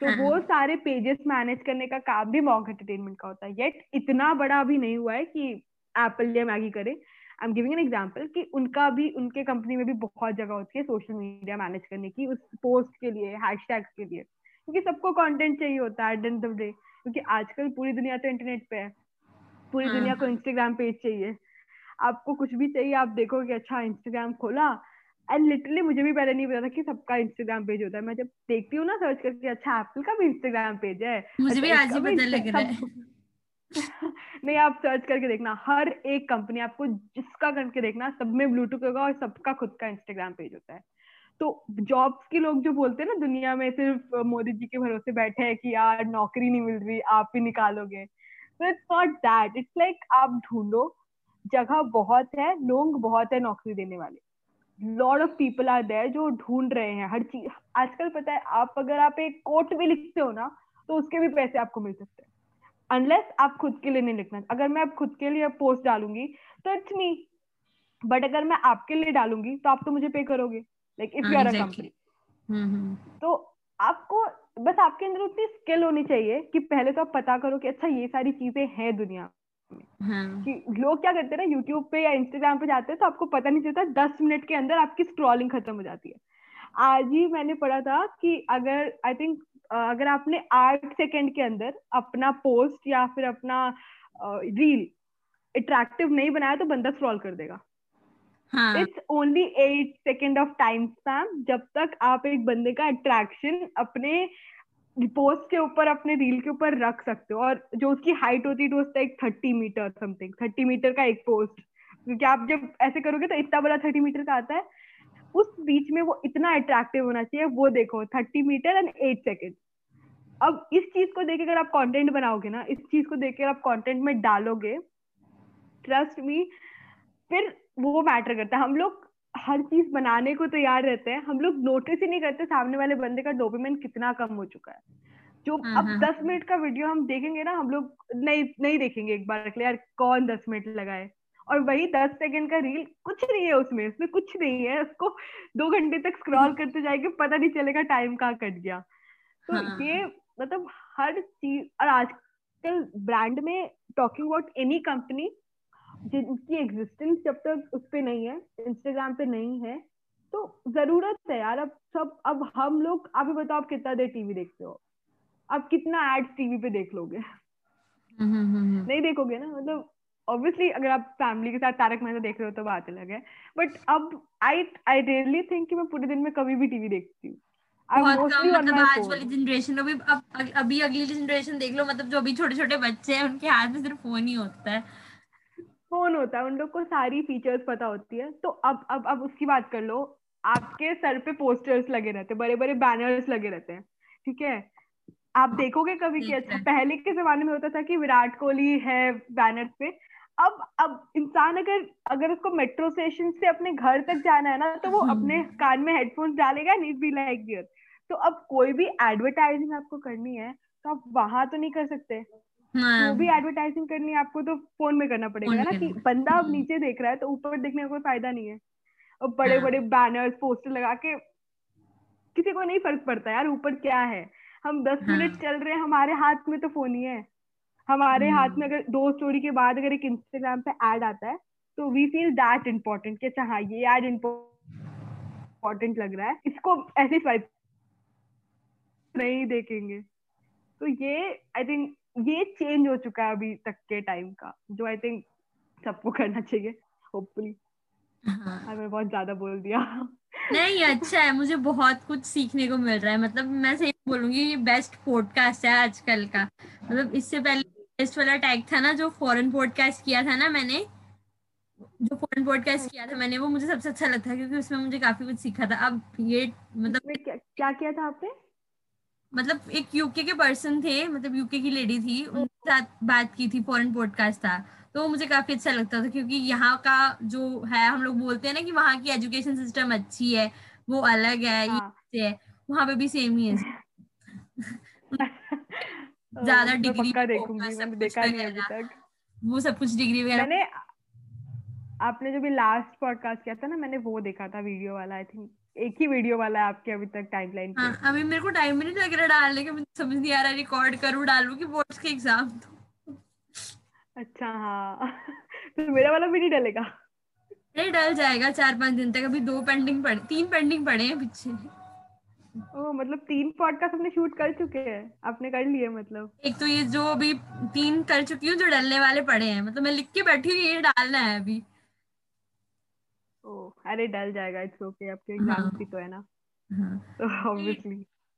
तो हाँ. वो सारे पेजेस मैनेज करने का काम भी मॉन्क एंटरटेनमेंट का होता है। येट इतना बड़ा अभी नहीं हुआ है कि एप्पल या मैगी करे। I am giving an example कि उनका भी उनके कंपनी में भी बहुत जगह होती है सोशल मीडिया मैनेज करने की उस पोस्ट के लिए हैशटैग्स के लिए। क्योंकि सबको कंटेंट चाहिए होता है एट ऑफ़ डे क्योंकि आजकल पूरी दुनिया तो इंटरनेट पे है। पूरी हाँ। दुनिया को इंस्टाग्राम पेज चाहिए। आपको कुछ भी चाहिए आप देखो कि अच्छा इंस्टाग्राम खोला एंड लिटरली मुझे भी पहले नहीं पता था कि सबका इंस्टाग्राम पेज होता है। मैं जब देखती हूँ ना सर्च करके अच्छा एप्पल का भी इंस्टाग्राम पेज है।
मुझे अच्छा, भी आज ही पता लग रहा है।
नहीं आप सर्च करके देखना। हर एक कंपनी आपको जिसका करके देखना सब में ब्लूटूथ होगा और सबका खुद का इंस्टाग्राम पेज होता है। तो जॉब्स के लोग जो बोलते हैं ना दुनिया में सिर्फ़ मोदी जी के भरोसे बैठे हैं कि यार नौकरी नहीं मिल रही आप ही निकालोगे। तो it's not that it's like आप ढूंढो जगह बहुत है लोग बहुत है नौकरी देने वाले। Lot of people are there जो ढूंढ रहे हैं हर चीज़। आजकल पता है आप अगर आप एक कोट भी लिखते हो ना तो उसके भी पैसे आपको मिल सकते हैं। अनलेस आप खुद के लिए नहीं लिखना। अगर मैं आप खुद के लिए पोस्ट डालूँगी तो इट्स मी बट अगर मैं आपके लिए डालूँगी तो आप तो मुझे पे करोगे। Like if you are a company तो आपको बस आपके अंदर उतनी स्किल होनी चाहिए कि पहले तो आप पता करो कि अच्छा ये सारी चीज़ें हैं दुनिया. कि लोग क्या करते हैं ना यूट्यूब पे या इंस्टाग्राम पे जाते हैं तो आपको पता नहीं चलता दस मिनट के अंदर आपकी स्क्रॉलिंग खत्म हो जाती है। आज ही मैंने पढ़ा था कि अगर आई थिंक अगर आपने आठ सेकेंड के अंदर अपना पोस्ट या फिर अपना रील अट्रैक्टिव नहीं बनाया तो बंदा स्क्रॉल कर देगा। It's only eight second of time spam जब तक आप एक बंदे का अट्रैक्शन अपने पोस्ट के ऊपर अपने रील के ऊपर रख सकते हो। और जो उसकी हाइट होती है तो thirty meter something thirty meter का एक पोस्ट क्योंकि आप जब ऐसे करोगे तो इतना बड़ा थर्टी मीटर का आता है। उस बीच में वो इतना अट्रैक्टिव होना चाहिए, वो देखो thirty meter and eight second अब इस चीज़ को देख अगर आप कंटेंट बनाओगे ना, इस चीज़ को देख आप कंटेंट में डालोगे ट्रस्ट मी फिर वो मैटर करता है। हम लोग हर चीज़ बनाने को तैयार रहते हैं। हम लोग नोटिस ही नहीं करते सामने वाले बंदे का डोपामिन कितना कम हो चुका है। जो हाँ, अब हाँ। दस मिनट का वीडियो हम देखेंगे ना हम लोग नहीं नहीं देखेंगे एक बार के लिए यार कौन दस मिनट लगाए? और वही दस सेकंड का रील कुछ नहीं है उसमें उसमें कुछ नहीं है। उसको दो घंटे तक स्क्रॉल करते जाएँगे पता नहीं चलेगा टाइम कहाँ कट गया। तो हाँ. ये मतलब हर चीज़ और आजकल ब्रांड में टॉकिंग अबाउट एनी कंपनी जिनकी एग्जिस्टेंस जब तक उस पर नहीं है इंस्टाग्राम पे नहीं है तो ज़रूरत है यार अब सब अब हम लोग अभी बताओ आप कितना देर टीवी देखते हो? आप कितना एड्स टीवी पे देख लोगे? हम्म, हम्म, हम्म, नहीं देखोगे ना? मतलब ऑब्वियसली अगर आप फैमिली के साथ तारक मेहता देख रहे हो तो बात अलग है। बट अब आई आई रियली थिंक कि मैं पूरे दिन में कभी भी टीवी देखती हूँ।
मतलब आज वाली जनरेशन अभी अब अभी अगली जनरेशन देख लो मतलब जो अभी छोटे छोटे बच्चे हैं उनके हाथ में सिर्फ़ फ़ोन ही होता है।
फ़ोन होता है? उन लोग को सारी फीचर्स पता होती है। तो अब अब अब उसकी बात कर लो। आपके सर पे पोस्टर्स लगे रहते हैं बड़े बड़े बैनर्स लगे रहते हैं ठीक है? आप देखोगे कभी कि अच्छा पहले के जमाने में होता था कि विराट कोहली है बैनर पे। अब अब इंसान अगर अगर उसको मेट्रो स्टेशन से अपने घर तक जाना है ना तो वो अपने हम्म। कान में हेडफोन्स डालेगा नीट बी लाइक दियर तो अब कोई भी एडवर्टाइजिंग आपको करनी है तो आप वहाँ तो नहीं कर सकते। हाँ। वो भी एडवर्टाइजिंग करनी है आपको तो फ़ोन में करना पड़ेगा ना कि बंदा अब नीचे देख रहा है तो ऊपर देखने का कोई फ़ायदा नहीं है। और बड़े बड़े बैनर्स पोस्टर लगा के किसी को नहीं फ़र्क पड़ता यार ऊपर क्या है? हम दस हाँ. मिनट चल रहे हैं हमारे हाथ में तो फ़ोन ही है। हमारे हाथ में अगर दो स्टोरी के बाद अगर एक इंस्टाग्राम पे एड आता है तो वी फील दैट इम्पोर्टेंट कि अच्छा हाँ ये एड इम्पोर्टेंट लग रहा है। इसको ऐसे नहीं देखेंगे। तो ये आई थिंक ये चेंज हो चुका है अभी तक के टाइम का जो आई थिंक सबको करना चाहिए होपफुली हाँ. मैं बहुत ज़्यादा बोल दिया।
नहीं अच्छा है मुझे बहुत कुछ सीखने को मिल रहा है मतलब मैं सही बोलूँगी ये बेस्ट पॉडकास्ट है आजकल का। मतलब इससे पहले बेस्ट वाला टैग था ना जो फॉरेन पॉडकास्ट किया था ना मैंने जो फॉरेन पॉडकास्ट किया था मैंने वो मुझे सबसे अच्छा लगता है क्योंकि उसमें मुझे काफ़ी कुछ सीखा था। अब ये मतलब
क्या, क्या किया था आपने?
मतलब एक यूके के पर्सन थे मतलब यूके की लेडी थी उनके साथ बात की थी फॉरेन पॉडकास्ट था। तो मुझे काफ़ी अच्छा लगता था क्योंकि यहाँ का जो है हम लोग बोलते हैं ना कि वहाँ की एजुकेशन सिस्टम अच्छी है वो अलग है हाँ. ये है वहाँ पे भी सेम ही है। ज़्यादा डिग्री
देखूँगी मैंने देखा नहीं अभी तक।
वो सब कुछ डिग्री वगैरह।
आपने जो भी लास्ट पॉडकास्ट किया था ना मैंने वो देखा था वीडियो वाला आई थिंक एक ही वीडियो वाला है आपके अभी तक टाइमलाइन
हाँ, अभी मेरे को टाइम नहीं लग रहा डालने के मुझे समझ नहीं आ रहा रिकॉर्ड करूँ डालू कि बोर्ड्स के एग्ज़ाम तो
अच्छा हाँ। तो मेरा वाला भी नहीं डलेगा?
नहीं डल जाएगा चार पाँच दिन तक अभी दो पेंडिंग पड़े तीन पेंडिंग पड़े हैं पीछे।
ओ मतलब तीन पॉडकास्ट अपने शूट कर चुके हैं। आपने कर लिए मतलब।
एक तो ये जो अभी तीन कर चुकी हूँ जो डलने वाले पड़े हैं मतलब मैं लिख के बैठी हूँ ये डालना है अभी।
अरे डल जाएगा इट्स ओके आपके एग्ज़ाम हाँ, भी तो है ना। हाँ, तो ऑब्वियसली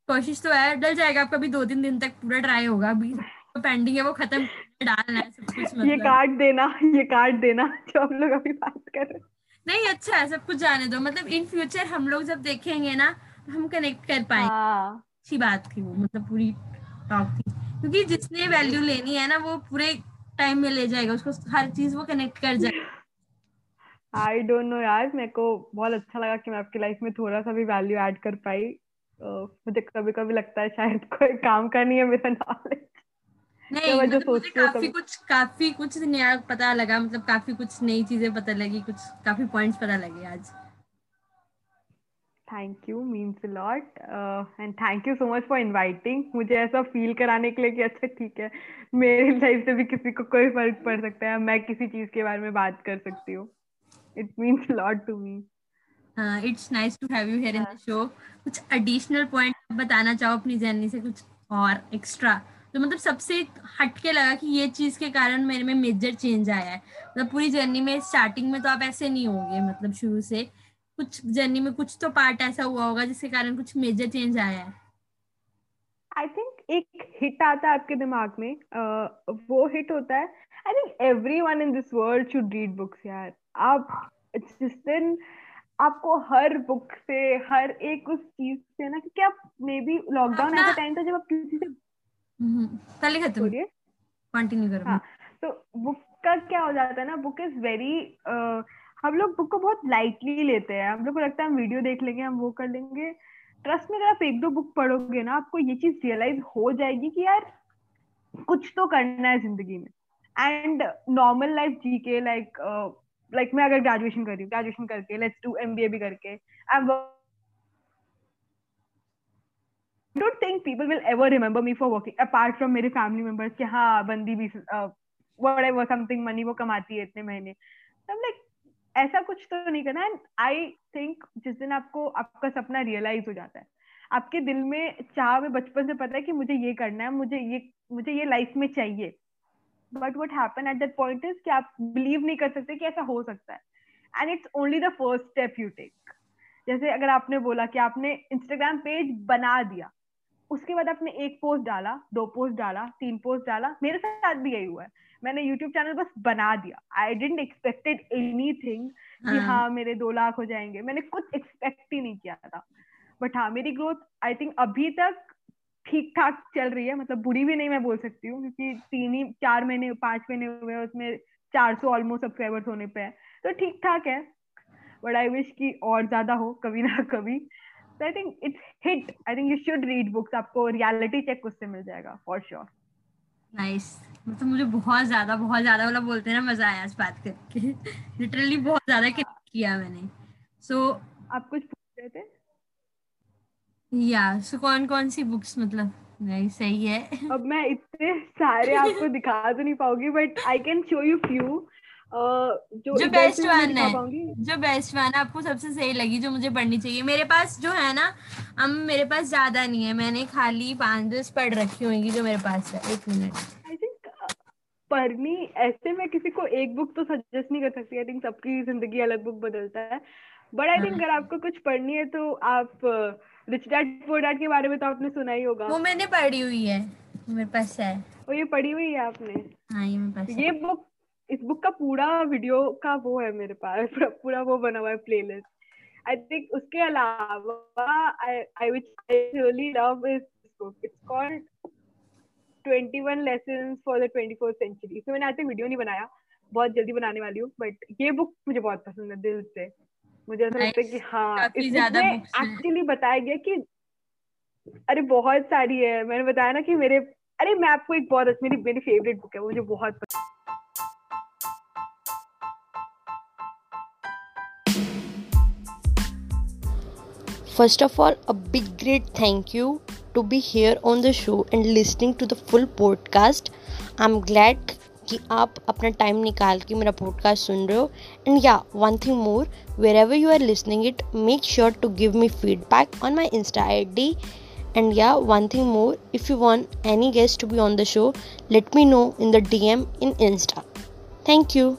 कोशिश तो है डल जाएगा आपका भी दो तीन दिन तक पूरा ट्राई होगा अभी तो पेंडिंग है वो खत्म डालना है सब कुछ मतलब।
ये काट देना ये काट देना जो हम लोग अभी बात कर रहे
नहीं अच्छा है सब कुछ जाने दो मतलब इन फ्यूचर हम लोग जब देखेंगे ना तो हम कनेक्ट कर पाएँगे। हाँ। अच्छी बात थी वो मतलब पूरी टॉक थी। क्योंकि जिसने वैल्यू लेनी है ना वो पूरे टाइम में ले जाएगा उसको हर चीज़ वो कनेक्ट कर जाएगा।
आई डोंट नो यार मेरे को बहुत अच्छा लगा कि मैं आपकी लाइफ में थोड़ा सा भी वैल्यू ऐड कर पाई। uh, मुझे कभी कभी लगता है शायद कोई काम करनी है मेरा नॉलेज
नहीं तो मतलब मुझे काफ़ी कुछ काफ़ी कुछ नया पता लगा मतलब काफ़ी कुछ नई चीज़ें पता लगी कुछ काफ़ी पॉइंट्स पता लगे आज।
Thank you means lot and thank you so much for inviting मुझे ऐसा फील कराने के लिए कि अच्छा ठीक है। मेरी लाइफ से भी किसी को कोई फ़र्क पड़ सकता है मैं किसी चीज़ के बारे में बात कर सकती हूँ। It means lot to me
it's nice to have you here in the show कुछ एडिशनल पॉइंट बताना चाहो अपनी जर्नी से कुछ और एक्स्ट्रा तो मतलब सबसे हटके लगा कि ये चीज़ के कारण मेरे में मेजर चेंज आया है। मतलब पूरी जर्नी में स्टार्टिंग में तो आप ऐसे नहीं होंगे मतलब शुरू से। कुछ जर्नी में कुछ तो पार्ट ऐसा हुआ होगा जिसके कारण कुछ मेजर चेंज आया है।
आई थिंक एक हिट आता है आपके दिमाग में uh, वो हिट होता है। I think every one in this world should read books यार। आप जिस दिन आपको हर बुक से हर एक उस चीज़ से ना क्योंकि आप मे बी लॉकडाउन ऐसा टाइम था जब आप किसी से
पहले खत्म। कंटिन्यू करो। हाँ
तो बुक का क्या हो जाता है ना बुक इज़ वेरी हम लोग बुक को बहुत लाइटली लेते हैं। हम लोग को लगता है हम वीडियो देख लेंगे हम वो कर लेंगे। ट्रस्ट में अगर आप एक दो बुक पढ़ोगे ना आपको ये चीज़ रियलाइज़ हो जाएगी कि यार कुछ तो करना है ज़िंदगी में। एंड नॉर्मल लाइफ जी के लाइक लाइक मैं अगर ग्रेजुएशन कर रही हूँ ग्रेजुएशन करके लेट्स डू एमबीए भी करके I am don't think people will ever remember me for working apart from मेरे family members कि हाँ बंदी भी uh, whatever something money वो कमाती है इतने महीने। तो like ऐसा कुछ तो नहीं करना। एंड आई थिंक जिस दिन आपको आपका सपना रियलाइज़ हो जाता है आपके दिल में चाह में बचपन से पता है कि मुझे ये करना है मुझे ये मुझे ये लाइफ में चाहिए। But what happen at that point is कि आप बिलीव नहीं कर सकते कि ऐसा हो सकता है। And it's only the first step you take जैसे अगर आपने बोला कि आपने इंस्टाग्राम पेज बना दिया उसके बाद आपने एक पोस्ट डाला दो पोस्ट डाला तीन पोस्ट डाला मेरे साथ भी यही हुआ है। मैंने यूट्यूब चैनल बस बना दिया। I didn't expected anything कि हाँ।, हाँ मेरे दो लाख हो जाएँगे। मैंने कुछ एक्सपेक्ट ही नहीं किया था। बट हाँ मेरी ग्रोथ आई थिंक अभी तक ठीक ठाक चल रही है मतलब बुरी भी नहीं मैं बोल सकती हूँ क्योंकि तीन ही चार महीने पाँच महीने हुए उसमें चार सौ ऑलमोस्ट सब्सक्राइबर्स होने पे है। तो ठीक ठाक है। बट आई विश कि और ज़्यादा हो कभी ना कभी। तो I think it's hit I think you should read books आपको रियलिटी चेक उससे मिल जाएगा फॉर श्योर
नाइस मतलब मुझे बहुत ज़्यादा बहुत ज़्यादा मतलब बोलते हैं ना मज़ा आया इस बात करके। लिटरली बहुत ज़्यादा किया मैंने। सो so,
आप कुछ पूछ रहे थे?
या सो कौन कौन सी बुक्स मतलब नहीं सही है?
अब मैं इतने सारे आपको दिखा तो नहीं पाऊँगी but I can show you few
जो जो बेस्ट वन है जो बेस्ट वन आपको सबसे सही लगी जो मुझे पढ़नी चाहिए। मेरे पास जो है ना हम मेरे पास ज़्यादा नहीं है मैंने खाली पाँच दस पढ़ रखी होंगी जो मेरे पास है एक मिनट
आई थिंक पढ़नी ऐसे में किसी को एक बुक तो सजेस्ट नहीं कर सकती आई थिंक सबकी ज़िंदगी अलग बुक बदलता है। बट आई थिंक अगर आपको कुछ पढ़नी है तो आप रिच डैड पुअर डैड के बारे में तो आपने सुना ही होगा।
वो मैंने पढ़ी हुई है मेरे पास है।
वो ये पढ़ी हुई है आपने?
हाँ ये मेरे पास
ये बुक इस बुक का पूरा वीडियो का वो है मेरे पास पूरा, पूरा वो बना हुआ है प्लेलिस्ट आई थिंक उसके अलावा I I which I really love is book it's called 21 lessons for the 24th century so मैंने आज तक वीडियो नहीं बनाया बहुत जल्दी बनाने वाली हूँ बट ये बुक मुझे बहुत पसंद है दिल से। मुझे ऐसा लगता है कि हाँ इसमें एक्चुअली बताया गया कि अरे बहुत सारी है मैंने बताया ना कि मेरे अरे मैं आपको एक बहुत मेरी मेरी फेवरेट बुक है मुझे बहुत पसंद
First of all, a big great thank you to be here on the show and listening to the full podcast. I'm glad कि आप अपना टाइम निकाल के मेरा पॉडकास्ट सुन रहे हो। And yeah one thing more wherever you are listening it make sure to give me feedback on my Insta I D and yeah one thing more if you want any guest to be on the show let me know in the DM in Insta thank you